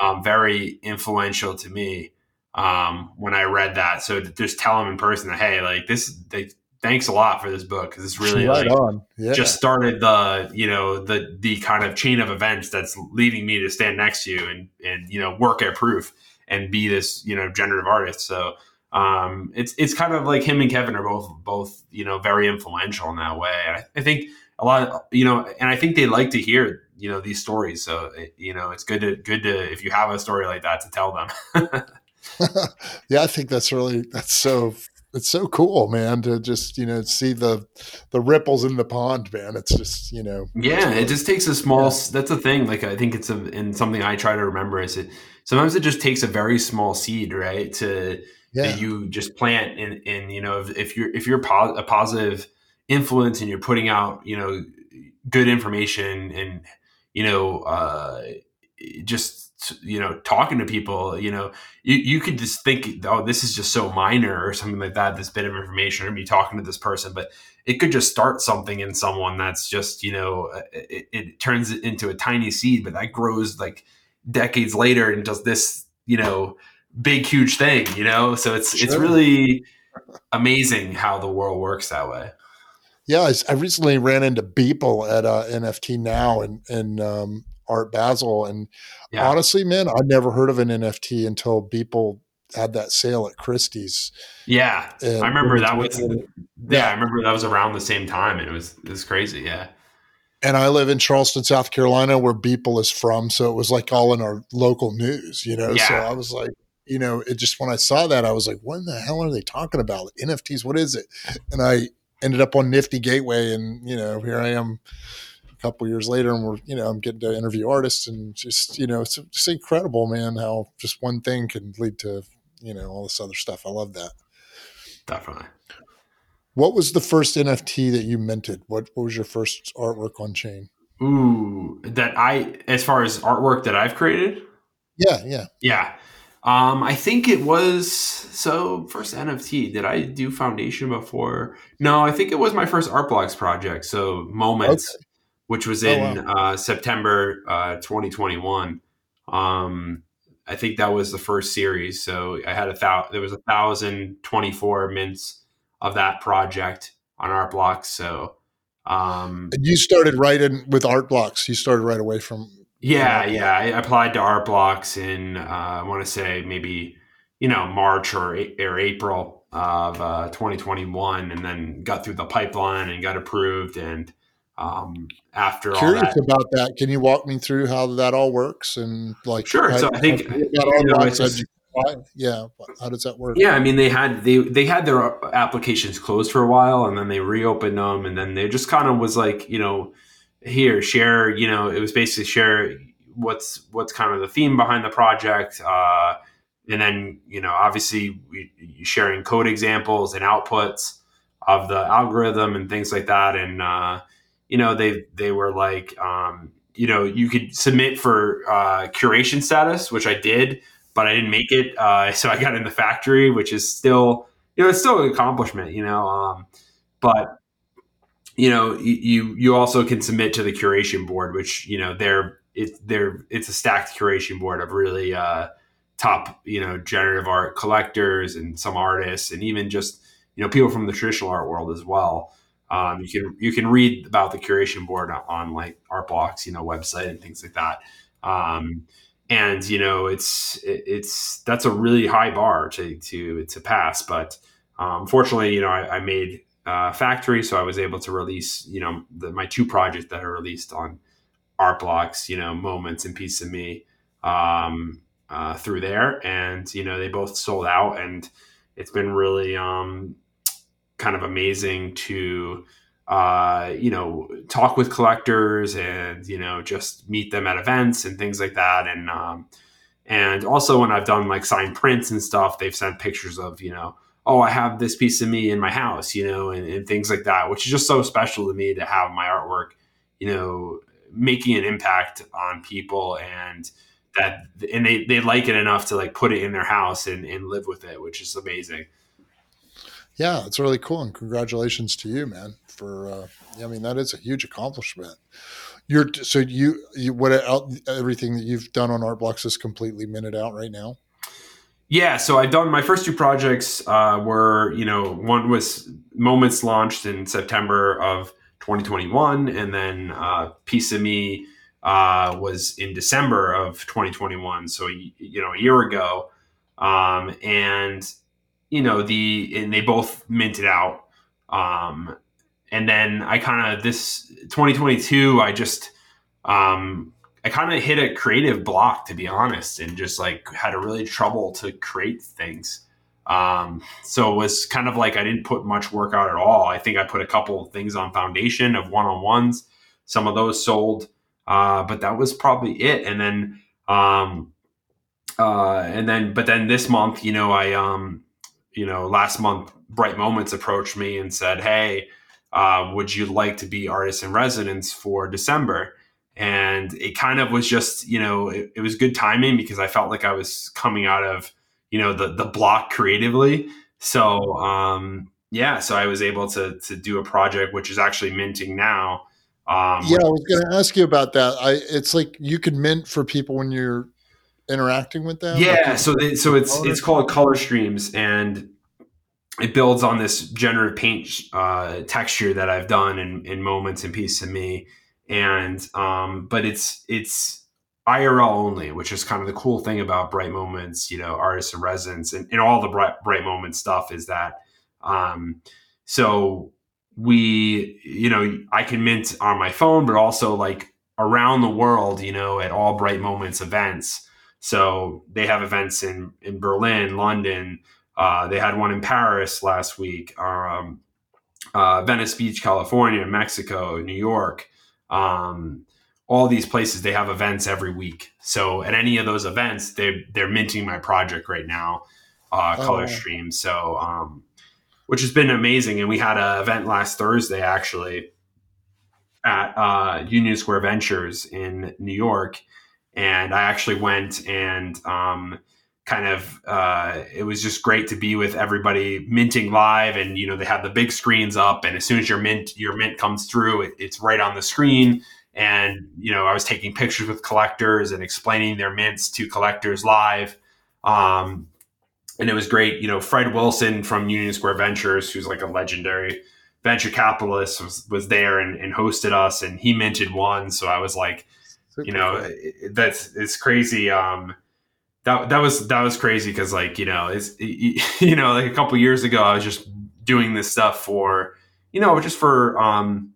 um, very influential to me um, when I read that. So just tell him in person that, hey, like this, they, thanks a lot for this book because it's really right like, on. Yeah. just started the you know the the kind of chain of events that's leading me to stand next to you and and you know work at proof and be this you know generative artist so um it's it's kind of like him and kevin are both both you know very influential in that way and I, I think a lot of you know and i think they like to hear you know these stories so it, you know it's good to good to if you have a story like that to tell them (laughs) (laughs) yeah, I think that's really that's so it's so cool, man, to just, you know, see the the ripples in the pond, man. It's just, you know, Yeah, it just takes a small. Yeah. That's the thing. Like I think it's a and something I try to remember is it. Sometimes it just takes a very small seed, right, to yeah. that you just plant and and you know if, if you're if you're po- a positive influence and you're putting out you know good information and you know uh, just you know talking to people you know you, you could just think oh this is just so minor or something like that this bit of information or me talking to this person but it could just start something in someone that's just you know uh, it, it turns it into a tiny seed but that grows like decades later and does this you know big huge thing you know? So it's it's really amazing how the world works that way Yeah, I, I recently ran into Beeple at uh, NFT Now and and um, Art Basel, and yeah honestly, man, I'd never heard of an NFT until Beeple had that sale at Christie's. yeah And i remember that was really- yeah i remember that was around the same time and it was it was crazy yeah and I live in Charleston, South Carolina, where Beeple is from. So it was like all in our local news, you know. So I was like, you know, it just when I saw that, I was like, what in the hell are they talking about? NFTs, what is it? And I ended up on Nifty Gateway, and you know, here I am a couple years later, and we're you know I'm getting to interview artists, and just you know it's just incredible, man, how just one thing can lead to you know all this other stuff. I love that. Definitely. What was the first NFT that you minted? What, what was your first artwork on chain? Ooh, that I as far as artwork that I've created. Yeah, yeah, yeah. Um, I think it was so first NFT. Did I do Foundation before? No, I think it was my first Art Blocks project. So Moments, okay. which was in oh, wow. uh, September uh, 2021. Um, I think that was the first series. So I had a thousand. There was a thousand twenty four mints of that project on Art Blocks. So um, and you started writing with Art Blocks. You started right away from. Yeah, yeah. I applied to Art Blocks in uh, I want to say maybe you know March or or April of uh, 2021, and then got through the pipeline and got approved. And um, after curious that, about that, can you walk me through how that all works and like? Sure. How, so I think yeah how does that work yeah i mean they had they they had their applications closed for a while and then they reopened them and then they just kind of was like you know here share you know it was basically share what's what's kind of the theme behind the project uh, and then you know obviously we, sharing code examples and outputs of the algorithm and things like that and uh, you know they they were like um, you know you could submit for uh, curation status which i did but I didn't make it. Uh, (laughs) so I got in the factory, which is still, you know, it's still an accomplishment, you know. Um, but you know, you you also can submit to the curation board, which you know they're it they're it's a stacked curation board of really uh, top you know generative art collectors and some artists and even just you know people from the traditional art world as well. Um, you can you can read about the curation board on, on like Art Blocks, you know, website and things like that. Um, and you know it's it's that's a really high bar to to to pass but um, fortunately you know I, I made uh, factory so i was able to release you know the, my two projects that are released on art blocks you know moments and piece of me um, uh, through there and you know they both sold out and it's been really um, kind of amazing to uh, you know, talk with collectors and you know just meet them at events and things like that. And um, and also when I've done like signed prints and stuff, they've sent pictures of you know, oh, I have this piece of me in my house, you know, and, and things like that, which is just so special to me to have my artwork, you know, making an impact on people and that and they, they like it enough to like put it in their house and, and live with it, which is amazing. Yeah, it's really cool, and congratulations to you, man. For uh, I mean, that is a huge accomplishment. You're so you you what everything that you've done on Art Blocks is completely minted out right now. Yeah, so I've done my first two projects uh, were you know one was Moments launched in September of 2021, and then uh, Piece of Me uh, was in December of 2021. So you know a year ago, um, and you know the and they both minted out um and then i kind of this 2022 i just um i kind of hit a creative block to be honest and just like had a really trouble to create things. Um so it was kind of like i didn't put much work out at all. I think i put a couple of things on foundation of one-on-ones. Some of those sold uh but that was probably it. And then um uh and then but then this month you know i um you know, last month, Bright Moments approached me and said, "Hey, uh, would you like to be artist in residence for December?" And it kind of was just, you know, it, it was good timing because I felt like I was coming out of, you know, the the block creatively. So, um, yeah, so I was able to to do a project which is actually minting now. Um, yeah, I was going to ask you about that. I it's like you can mint for people when you're interacting with them? Yeah, so they, so it's it's called Color Streams, and it builds on this generative paint uh, texture that I've done in, in moments and piece of me, and um, but it's it's IRL only, which is kind of the cool thing about Bright Moments, you know, artists in residence, and, and all the Bright, Bright Moments stuff is that. Um, so we, you know, I can mint on my phone, but also like around the world, you know, at all Bright Moments events so they have events in in Berlin, London. Uh, they had one in Paris last week. Um, uh, Venice Beach, California, Mexico, New York. Um, all these places they have events every week. So at any of those events, they they're minting my project right now, uh, oh, Color Stream. So um, which has been amazing. And we had an event last Thursday actually at uh, Union Square Ventures in New York, and I actually went and um, kind of uh, it was just great to be with everybody minting live, and you know they have the big screens up, and as soon as your mint your mint comes through, it, it's right on the screen. And you know I was taking pictures with collectors and explaining their mints to collectors live. Um, and it was great. You know, Fred Wilson from Union Square Ventures, who's like a legendary venture capitalist, was was there and, and hosted us, and he minted one. So I was like, Super you know, cool. that's it's crazy. Um, that that was that was crazy because like you know, it's (laughs) you know, like a couple years ago, I was just doing this stuff for you know, just for um,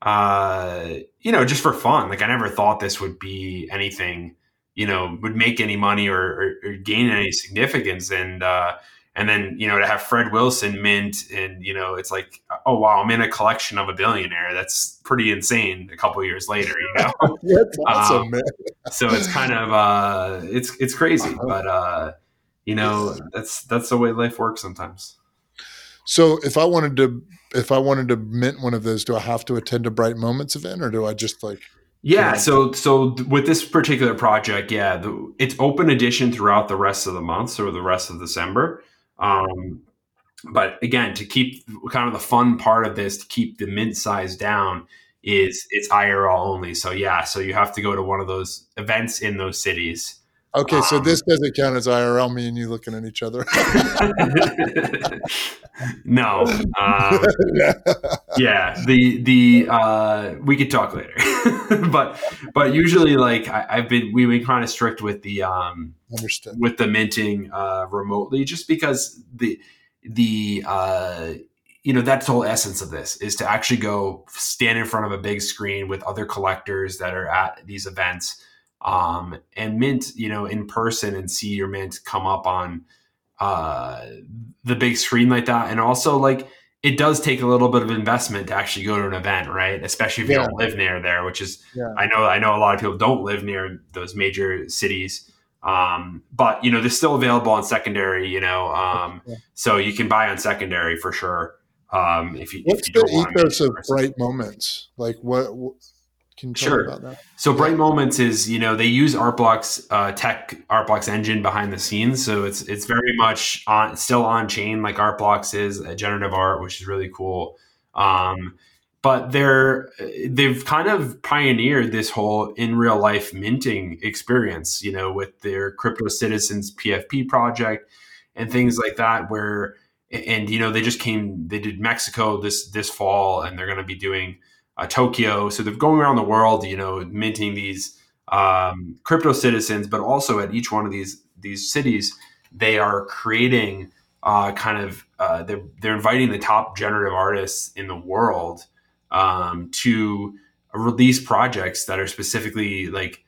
uh, you know, just for fun. Like I never thought this would be anything you know would make any money or, or, or gain any significance and uh, and then you know to have Fred Wilson mint and you know it's like oh wow I'm in a collection of a billionaire. That's pretty insane a couple years later you know? (laughs) That's awesome um, man. so it's kind of uh it's it's crazy uh-huh. but uh you know that's that's the way life works sometimes. So if I wanted to if I wanted to mint one of those do I have to attend a bright moments event or do I just like yeah, so so with this particular project, yeah, the, it's open edition throughout the rest of the month, so the rest of December. Um, but again, to keep kind of the fun part of this, to keep the mint size down, is it's IRL only. So yeah, so you have to go to one of those events in those cities. Okay, um, so this doesn't count as IRL. Me and you looking at each other. (laughs) no. Um, (laughs) yeah. The the uh, we could talk later, (laughs) but but usually like I, have been we've been kind of strict with the um Understood. with the minting uh, remotely, just because the the uh, you know that's the whole essence of this is to actually go stand in front of a big screen with other collectors that are at these events um, and mint you know in person and see your mint come up on uh, the big screen like that. And also like it does take a little bit of investment to actually go to an event right? Especially if you don't live near there which is yeah. i know i know a lot of people don't live near those major cities. Um, but you know they're still available on secondary you know um, yeah. so you can buy on secondary for sure um, if you what's if you the ethos of bright moments? Like what, can sure. So Bright Moments is you know they use ArtBlock's uh, tech ArtBlock's engine behind the scenes, so it's it's very much on still on chain like ArtBlocks is a generative art, which is really cool. Um, but they're they've kind of pioneered this whole in real life minting experience, you know, with their Crypto Citizens PFP project and things like that, where and you know they just came they did Mexico this this fall, and they're going to be doing uh, Tokyo. So they're going around the world, you know, minting these um, crypto citizens, but also at each one of these these cities, they are creating uh, kind of uh, they're they're inviting the top generative artists in the world um, to release projects that are specifically like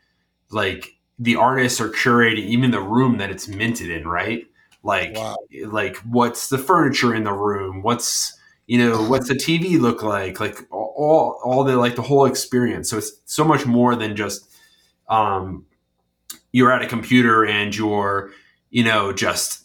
like the artists are curating even the room that it's minted in, right? Like wow. like what's the furniture in the room? What's you know what's the tv look like? Like all all the like the whole experience. So it's so much more than just um you're at a computer and you're you know just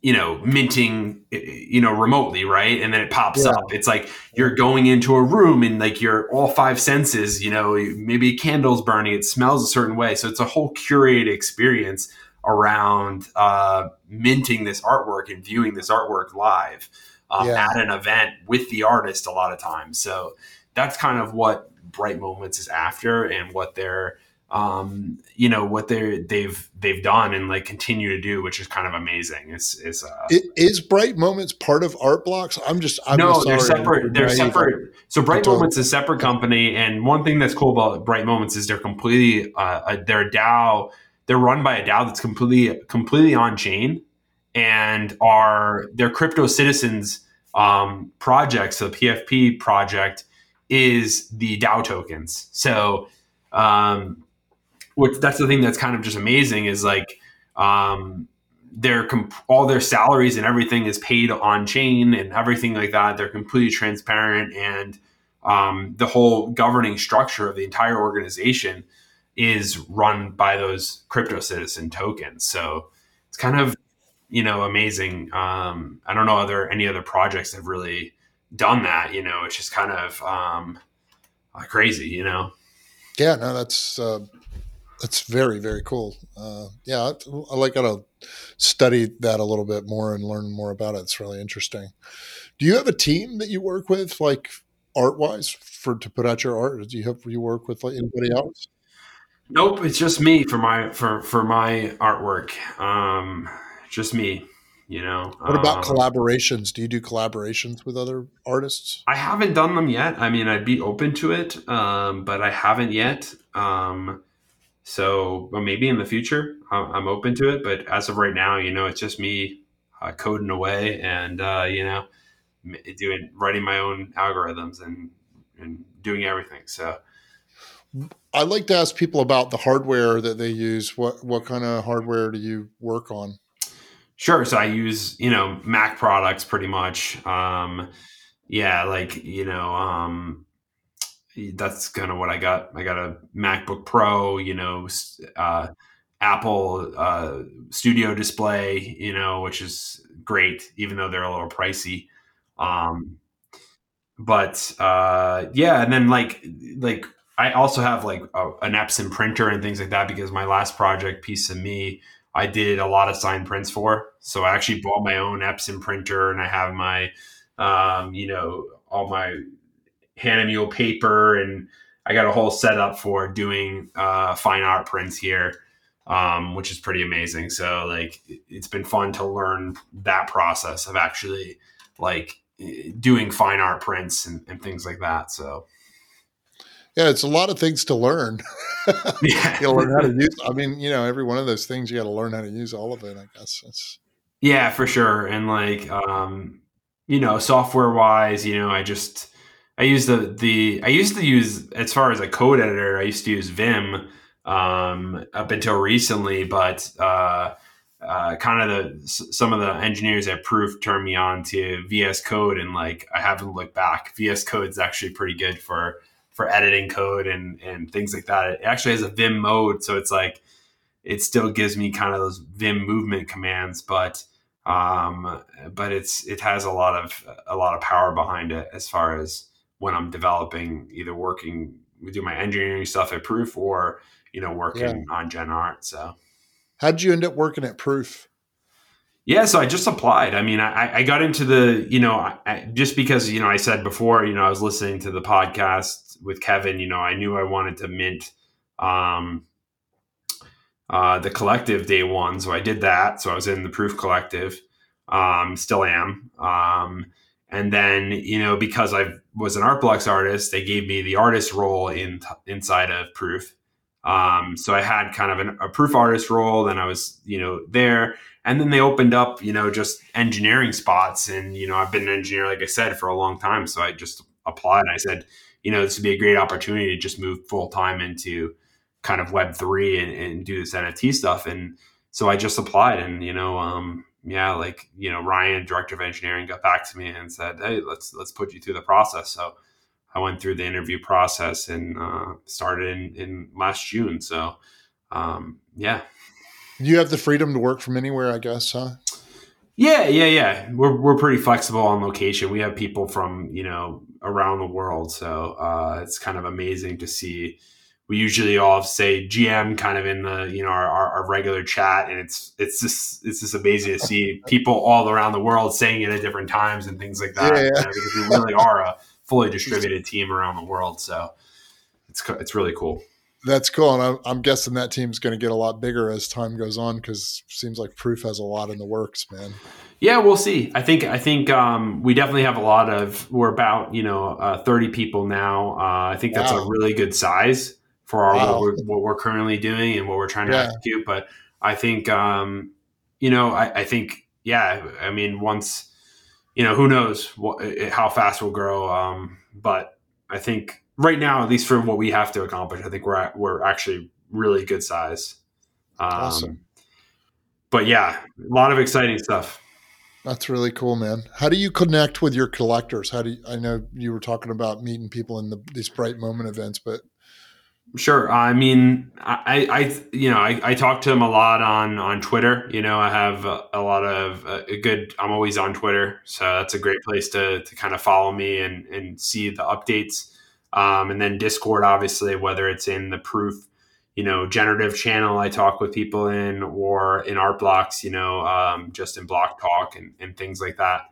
you know minting you know remotely right? And then it pops yeah. up. It's like you're going into a room and like your all five senses you know maybe a candle's burning. It smells a certain way. So it's a whole curated experience around uh minting this artwork and viewing this artwork live um, yeah. at an event with the artist a lot of times. So that's kind of what Bright Moments is after, and what they're um, you know what they're they've they've done and like continue to do, which is kind of amazing. It's is uh, it, is Bright Moments part of Art Blocks? I'm just I'm no, they're separate. They're separate. So Bright Moments is a separate company, and one thing that's cool about Bright Moments is they're completely uh, they're a DAO. They're run by a DAO that's completely completely on chain and are their crypto citizens um, project. So the PFP project is the DAO tokens. So um, which that's the thing that's kind of just amazing is like um, their comp- all their salaries and everything is paid on chain and everything like that. They're completely transparent and um, the whole governing structure of the entire organization is run by those crypto citizen tokens. So it's kind of you know amazing. Um, I don't know other any other projects have really done that. You know, it's just kind of um, crazy. You know. Yeah, no, that's uh, that's very very cool. Uh, yeah, I, I like to study that a little bit more and learn more about it. It's really interesting. Do you have a team that you work with, like art wise, for to put out your art? Do you have you work with like anybody else? Nope, it's just me for my for for my artwork. Um, just me. You know. What about um, collaborations? Do you do collaborations with other artists? I haven't done them yet. I mean, I'd be open to it, um, but I haven't yet. Um, so well, maybe in the future, I'm open to it. But as of right now, you know, it's just me uh, coding away and uh, you know doing writing my own algorithms and and doing everything. So I like to ask people about the hardware that they use. What what kind of hardware do you work on? Sure. So I use you know Mac products pretty much. Um, yeah, like you know, um, that's kind of what I got. I got a MacBook Pro. You know, uh, Apple uh, Studio Display. You know, which is great, even though they're a little pricey. Um, but uh, yeah, and then like like I also have like a, an Epson printer and things like that because my last project, Piece of Me, I did a lot of sign prints for. So I actually bought my own Epson printer and I have my, um, you know, all my Hahnemühle paper and I got a whole setup for doing uh, fine art prints here, um, which is pretty amazing. So like, it's been fun to learn that process of actually like doing fine art prints and, and things like that. So yeah, it's a lot of things to learn. (laughs) yeah. you learn how to use. I mean, you know, every one of those things you got to learn how to use all of it. I guess it's. Yeah, for sure, and like, um, you know, software wise, you know, I just I use the the I used to use as far as a code editor, I used to use Vim um, up until recently, but uh, uh, kind of the some of the engineers at Proof turned me on to VS Code, and like I haven't looked back. VS Code is actually pretty good for for editing code and and things like that. It actually has a Vim mode, so it's like it still gives me kind of those Vim movement commands, but um, but it's it has a lot of a lot of power behind it as far as when I'm developing, either working with do my engineering stuff at Proof or you know working yeah. on Gen Art. So, how'd you end up working at Proof? Yeah, so I just applied. I mean, I, I got into the, you know, I, just because, you know, I said before, you know, I was listening to the podcast with Kevin, you know, I knew I wanted to mint um, uh, the collective day one. So I did that. So I was in the Proof Collective, um, still am. Um, and then, you know, because I was an Art Blocks artist, they gave me the artist role in inside of Proof. Um, so I had kind of an, a proof artist role. and I was, you know, there and then they opened up you know just engineering spots and you know i've been an engineer like i said for a long time so i just applied i said you know this would be a great opportunity to just move full time into kind of web 3 and, and, do this nft stuff and so i just applied and you know um, yeah like you know ryan director of engineering got back to me and said hey let's let's put you through the process so i went through the interview process and uh, started in, in last june so um, yeah you have the freedom to work from anywhere, I guess, huh? Yeah, yeah, yeah. We're we're pretty flexible on location. We have people from you know around the world, so uh, it's kind of amazing to see. We usually all say GM kind of in the you know our, our, regular chat, and it's it's just it's just amazing to see (laughs) people all around the world saying it at different times and things like that. Yeah, yeah. You know, because we really are a fully distributed team around the world, so it's it's really cool. That's cool, and I'm, I'm guessing that team's going to get a lot bigger as time goes on because seems like Proof has a lot in the works, man. Yeah, we'll see. I think I think um, we definitely have a lot of. We're about you know uh, thirty people now. Uh, I think that's wow. a really good size for our wow. what, we're, what, we're, currently doing and what we're trying to yeah. execute. But I think um, you know I, I, think yeah. I mean, once you know, who knows what, how fast we'll grow. Um, but I think right now, at least for what we have to accomplish, I think we're at, we're actually really good size. Um, awesome. But yeah, a lot of exciting stuff. That's really cool, man. How do you connect with your collectors? How do you, I know you were talking about meeting people in the, these bright moment events, but Sure. I mean, I, I, you know, I, I talk to them a lot on on Twitter. You know, I have a, a lot of a good. I'm always on Twitter, so that's a great place to to kind of follow me and and see the updates. Um, and then Discord, obviously, whether it's in the proof, you know, generative channel I talk with people in, or in art blocks, you know, um, just in block talk and, and things like that.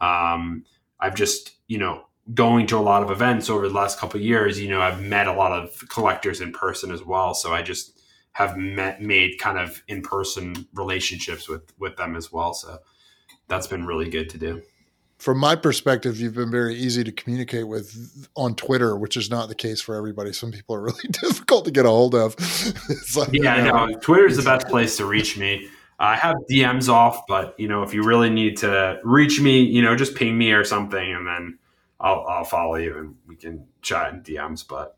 Um, I've just, you know, going to a lot of events over the last couple years, you know, I've met a lot of collectors in person as well. So I just have met, made kind of in person relationships with with them as well. So that's been really good to do. From my perspective, you've been very easy to communicate with on Twitter, which is not the case for everybody. Some people are (laughs) really difficult to get a hold of. (laughs) like, yeah, you know, I know. Twitter is the best place to reach me. I have DMs off, but you know, if you really need to reach me, you know, just ping me or something, and then I'll I'll follow you and we can chat in DMs. But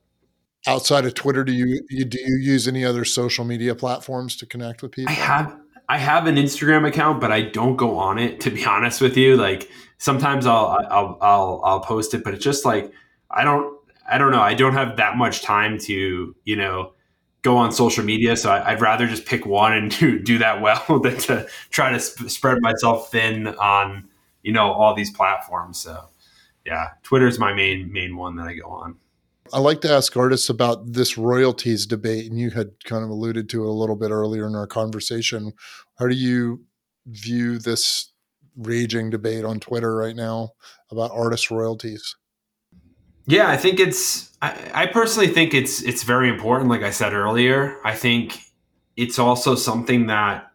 outside of Twitter, do you, you do you use any other social media platforms to connect with people? I have I have an Instagram account, but I don't go on it. To be (laughs) honest with you, like sometimes I'll I'll I'll I'll post it, but it's just like I don't I don't know. I don't have that much time to you know go on social media. So I, would rather just pick one and (laughs) do do that well (laughs) than to try to sp- spread myself thin on you know all these platforms. So yeah, Twitter is my main main one that I go on. I like to ask artists about this royalties debate, and you had kind of alluded to it a little bit earlier in our conversation. How do you view this raging debate on Twitter right now about artist royalties? Yeah, I think it's. I, I personally think it's it's very important. Like I said earlier, I think it's also something that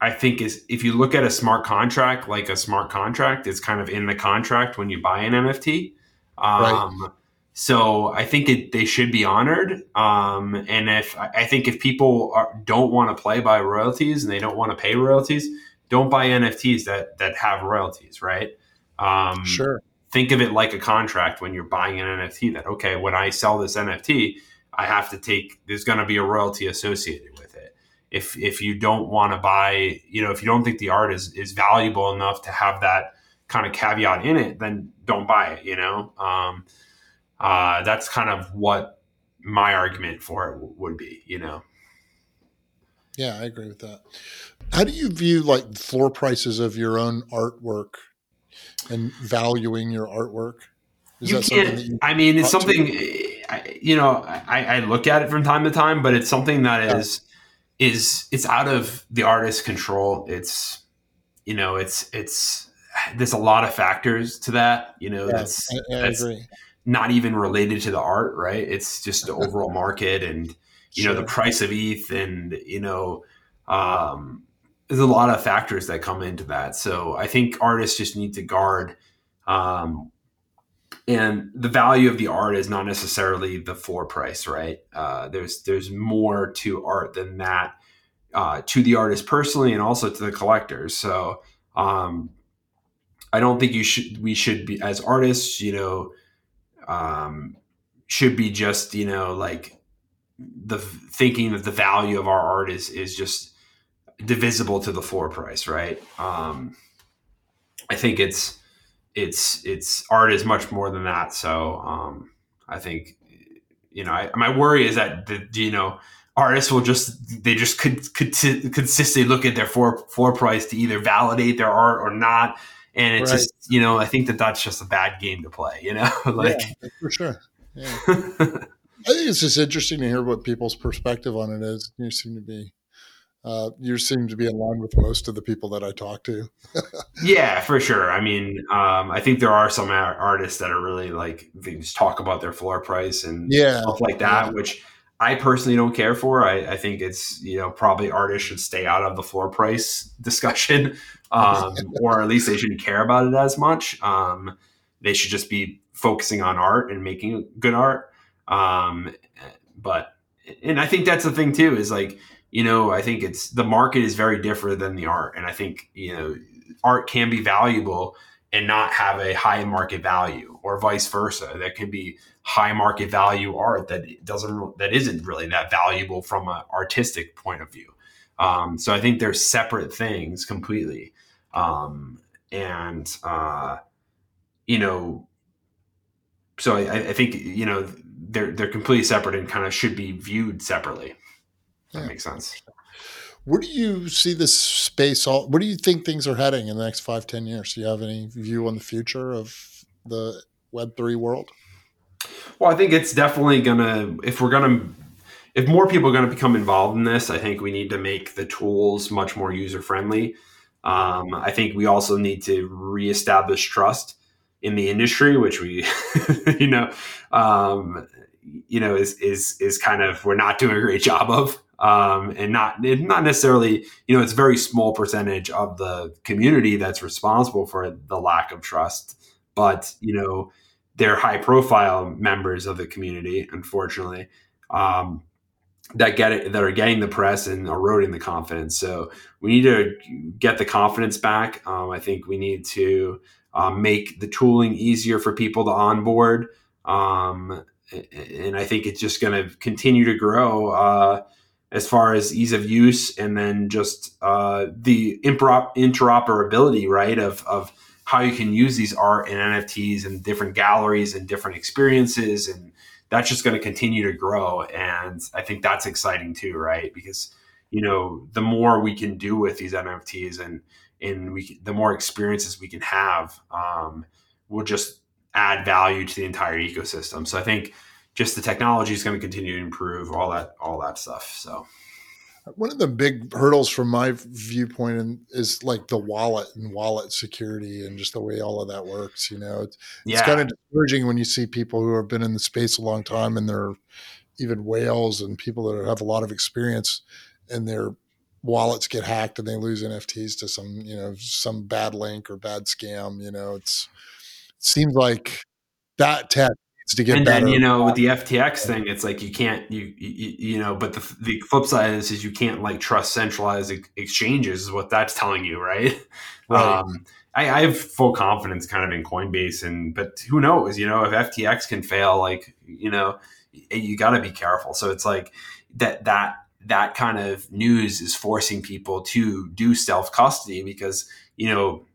I think is if you look at a smart contract, like a smart contract, it's kind of in the contract when you buy an NFT. Um, right. So I think it, they should be honored. Um, and if I think if people are, don't want to play by royalties and they don't want to pay royalties, don't buy NFTs that that have royalties. Right. Um, sure. Think of it like a contract when you're buying an NFT. That okay, when I sell this NFT, I have to take. There's going to be a royalty associated with it. if if you don't want to buy, you know, if you don't think the art is is valuable enough to have that kind of caveat in it, then don't buy it. You know, um, uh, that's kind of what my argument for it w- would be. You know. Yeah, I agree with that. How do you view like floor prices of your own artwork and valuing your artwork? Is you can't. You I mean, it's something. I, you know, I, I, look at it from time to time, but it's something that yeah. is is it's out of the artist's control. It's you know, it's it's there's a lot of factors to that. You know, yeah, that's I, I that's agree. not even related to the art, right? It's just the overall (laughs) market and you sure. know the price of ETH and you know um, there's a lot of factors that come into that. So I think artists just need to guard um, and the value of the art is not necessarily the floor price, right? Uh, there's there's more to art than that, uh, to the artist personally, and also to the collectors. So um, I don't think you should we should be as artists, you know, um, should be just you know like the thinking that the value of our art is is just divisible to the floor price, right? Um, I think it's it's it's art is much more than that. So um, I think you know I, my worry is that the you know artists will just they just could, could consistently look at their floor floor price to either validate their art or not. And it's right. just you know I think that that's just a bad game to play. You know, (laughs) like yeah, for sure. Yeah. (laughs) I think it's just interesting to hear what people's perspective on it is. You seem to be uh, you seem to be in line with most of the people that I talk to. (laughs) yeah, for sure. I mean, um, I think there are some artists that are really like they just talk about their floor price and yeah, stuff like that, yeah. which I personally don't care for. I, I, think it's you know probably artists should stay out of the floor price (laughs) discussion, um, (laughs) or at least they shouldn't care about it as much. Um, they should just be focusing on art and making good art. Um, but and I think that's the thing too is like you know, I think it's the market is very different than the art. And I think, you know, art can be valuable and not have a high market value or vice versa. That can be high market value art that doesn't, that isn't really that valuable from an artistic point of view. Um, so I think they're separate things completely. Um, and uh, you know, so I, I, think you know they're they're completely separate and kind of should be viewed separately. Yeah. That makes sense. Where do you see this space? All where do you think things are heading in the next five, ten years? Do you have any view on the future of the Web three world? Well, I think it's definitely gonna. If we're gonna, if more people are gonna become involved in this, I think we need to make the tools much more user friendly. Um, I think we also need to reestablish trust in the industry, which we, (laughs) you know, um, you know, is is is kind of we're not doing a great job of um, and not not necessarily you know it's a very small percentage of the community that's responsible for the lack of trust. But you know they're high profile members of the community unfortunately um, that get it that are getting the press and eroding the confidence. So we need to get the confidence back. Um, i think we need to um, make the tooling easier for people to onboard. Um, and i think it's just going to continue to grow uh, as far as ease of use and then just uh, the interoperability, right, of, of how you can use these art and NFTs and different galleries and different experiences. And that's just going to continue to grow. And I think that's exciting too, right? Because, you know, the more we can do with these NFTs and, and we, the more experiences we can have, um, will just add value to the entire ecosystem. So I think, just the technology is going to continue to improve all that all that stuff so. One of the big hurdles from my viewpoint is like the wallet and wallet security and just the way all of that works you know? It's, yeah. it's kind of discouraging when you see people who have been in the space a long time and they're even whales and people that have a lot of experience and their wallets get hacked and they lose nfts to some you know some bad link or bad scam you know? It's it seems like that tech to get and better. then you know with the FTX thing, it's like you can't you you, you know, but the the flip side is is you can't like trust centralized exchanges is what that's telling you, right? (laughs) right. Um, I, I, have full confidence kind of in Coinbase, and but who knows? You know, if FTX can fail, like you know, you got to be careful. So it's like that that that kind of news is forcing people to do self custody because you know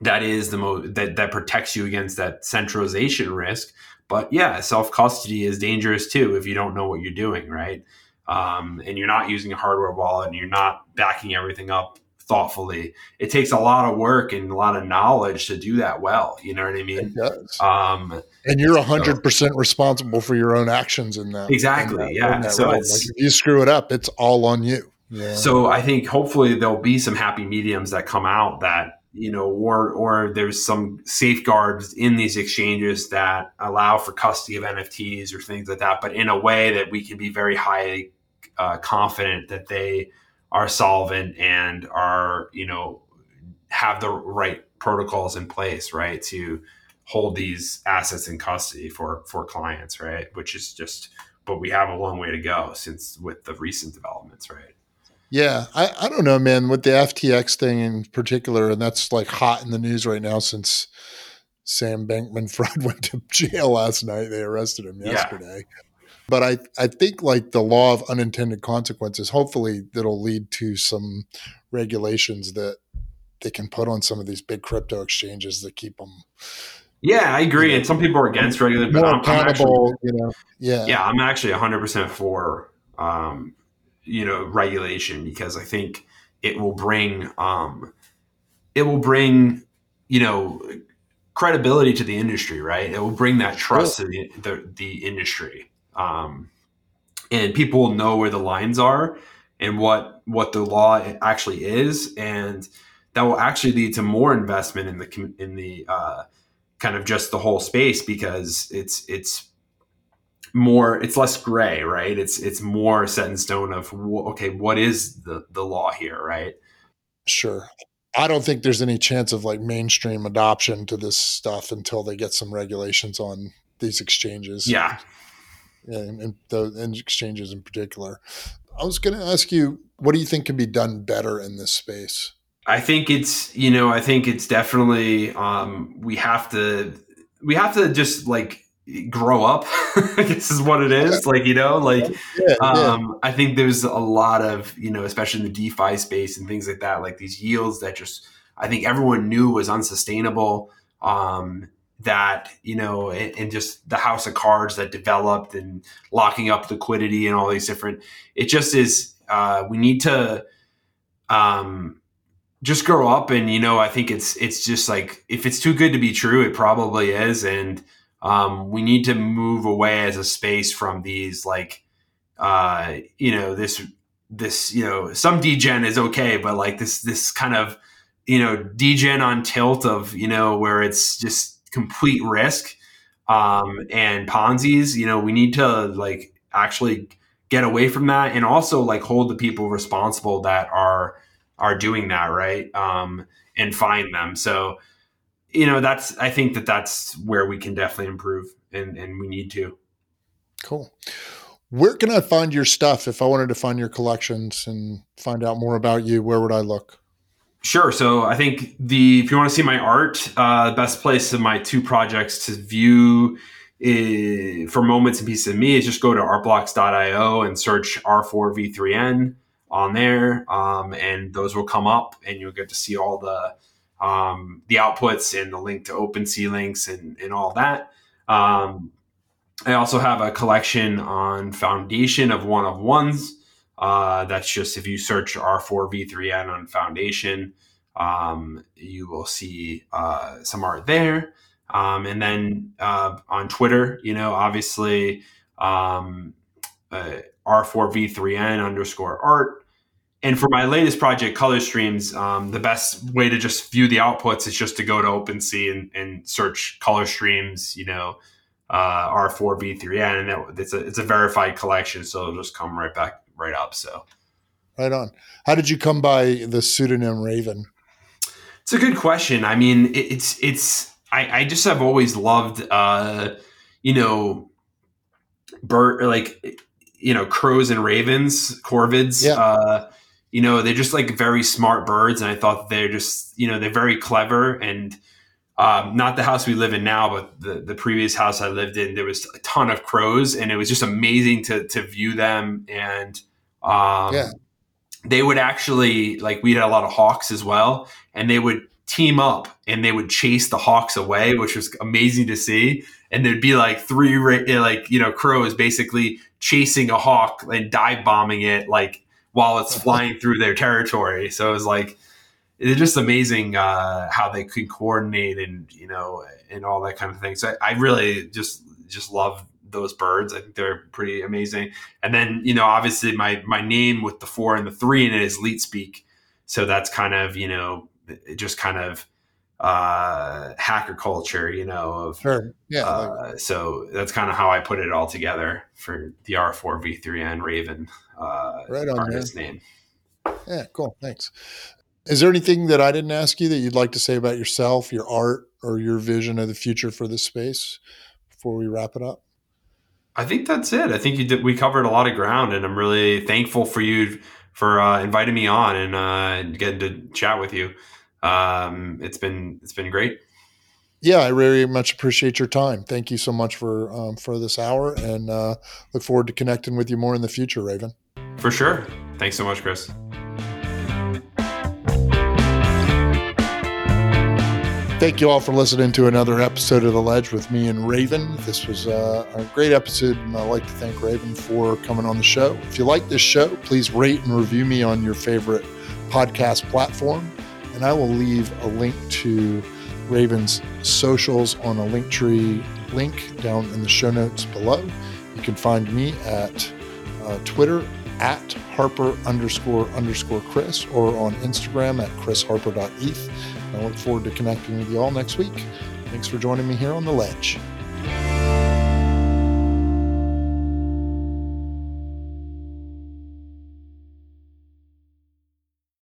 that is the most that that protects you against that centralization risk but yeah, self custody is dangerous too if you don't know what you're doing, right? Um, and you're not using a hardware wallet and you're not backing everything up thoughtfully. It takes a lot of work and a lot of knowledge to do that well. You know what I mean? It does. Um, and you're hundred percent responsible for your own actions in that. Exactly. In that, yeah. In so it's, like if you screw it up, it's all on you. Yeah. So I think hopefully there'll be some happy mediums that come out that you know, or or there's some safeguards in these exchanges that allow for custody of NFTs or things like that, but in a way that we can be very highly uh, confident that they are solvent and are, you know, have the right protocols in place, right, to hold these assets in custody for for clients, right? Which is just, but we have a long way to go since with the recent developments, right? Yeah, I, I don't know, man, with the FTX thing in particular, and that's like hot in the news right now since Sam Bankman (laughs) Fried went to jail last night. They arrested him yesterday. Yeah. But I, I think like the law of unintended consequences, hopefully that'll lead to some regulations that they can put on some of these big crypto exchanges that keep them. Yeah, I agree. And some people are against regulation, but I'm, I'm actually, you know, yeah, yeah, I'm actually 100 percent for um, you know regulation because I think it will bring um, it will bring you know credibility to the industry, right? It will bring that trust to the the, the industry, um, and people will know where the lines are and what what the law actually is, and that will actually lead to more investment in the in the uh, kind of just the whole space because it's it's more it's less gray right? It's it's more set in stone of okay what is the the law here right? Sure. I don't think there's any chance of like mainstream adoption to this stuff until they get some regulations on these exchanges. Yeah. Yeah and the and exchanges in particular. I was going to ask you what do you think can be done better in this space? I think it's you know i think it's definitely um we have to we have to just like grow up (laughs) i guess is what it is like you know like yeah, um i think there's a lot of you know especially in the defi space and things like that like these yields that just I think everyone knew was unsustainable. Um, that you know, and, and, just the house of cards that developed and locking up liquidity and all these different. It just is. Uh, we need to um, just grow up, and you know, I think it's it's just like if it's too good to be true, it probably is, and um, we need to move away as a space from these like uh, you know this this you know some degen is okay but like this this kind of you know degen on tilt of you know where it's just complete risk um, and ponzi's you know we need to like actually get away from that and also like hold the people responsible that are are doing that right? Um, and find them. So you know that's i think that that's where we can definitely improve and and we need to cool where can I find your stuff if I wanted to find your collections and find out more about you? Where would I look? Sure. So I think the if you want to see my art, uh, the best place of my two projects to view is, for moments and pieces of me is just go to artblocks.io and search R4V3N on there, um, and those will come up, and you'll get to see all the um, the outputs and the link to OpenSea links and and all that. Um, I also have a collection on Foundation of one of ones. Uh, that's just if you search R4V3N on Foundation, um, you will see uh, some art there. Um, and then uh, on Twitter, you know, obviously um, uh, R4V3N underscore art. And for my latest project, Color Streams, um, the best way to just view the outputs is just to go to OpenSea and, and search Color Streams, you know, uh, R4V3N, and it's a it's a verified collection, so it'll just come right back right up. So, right on. How did you come by the pseudonym Raven? It's a good question. I mean, it, it's it's I, I just have always loved, uh, you know, bird like you know crows and ravens, corvids. Yeah. Uh, you know, they're just like very smart birds, and I thought they're just you know they're very clever and um, not the house we live in now, but the, the previous house I lived in, there was a ton of crows, and it was just amazing to to view them. And um, yeah. they would actually like we had a lot of hawks as well, and they would team up and they would chase the hawks away, which was amazing to see. And there'd be like three like you know crows basically chasing a hawk and dive bombing it like while it's flying through their territory. So it was like it's just amazing uh, how they can coordinate and you know and all that kind of thing. So I, I, really just just love those birds. I think they're pretty amazing. And then you know obviously my my name with the four and the three in it is Leet Speak. So that's kind of you know just kind of uh, hacker culture, you know. Of, sure. Yeah. Uh, so that's kind of how I put it all together for the R4V3N Raven uh, right on, artist man. name. Yeah, cool. Thanks. Is there anything that I didn't ask you that you'd like to say about yourself, your art, or your vision of the future for this space before we wrap it up? I think that's it. I think you did, we covered a lot of ground, and I'm really thankful for you for uh, inviting me on and uh, getting to chat with you. Um, it's been it's been great. Yeah, I very much appreciate your time. Thank you so much for um, for this hour, and uh, look forward to connecting with you more in the future, Raven. For sure. Thanks so much, Chris. Thank you all for listening to another episode of The Ledge with me and Raven. This was uh, a great episode, and I'd like to thank Raven for coming on the show. If you like this show, please rate and review me on your favorite podcast platform, and I will leave a link to Raven's socials on a Linktree link down in the show notes below. You can find me at uh, Twitter at Harper underscore underscore Chris or on Instagram at chrisharper.eth. I look forward to connecting with you all next week. Thanks for joining me here on The Ledge.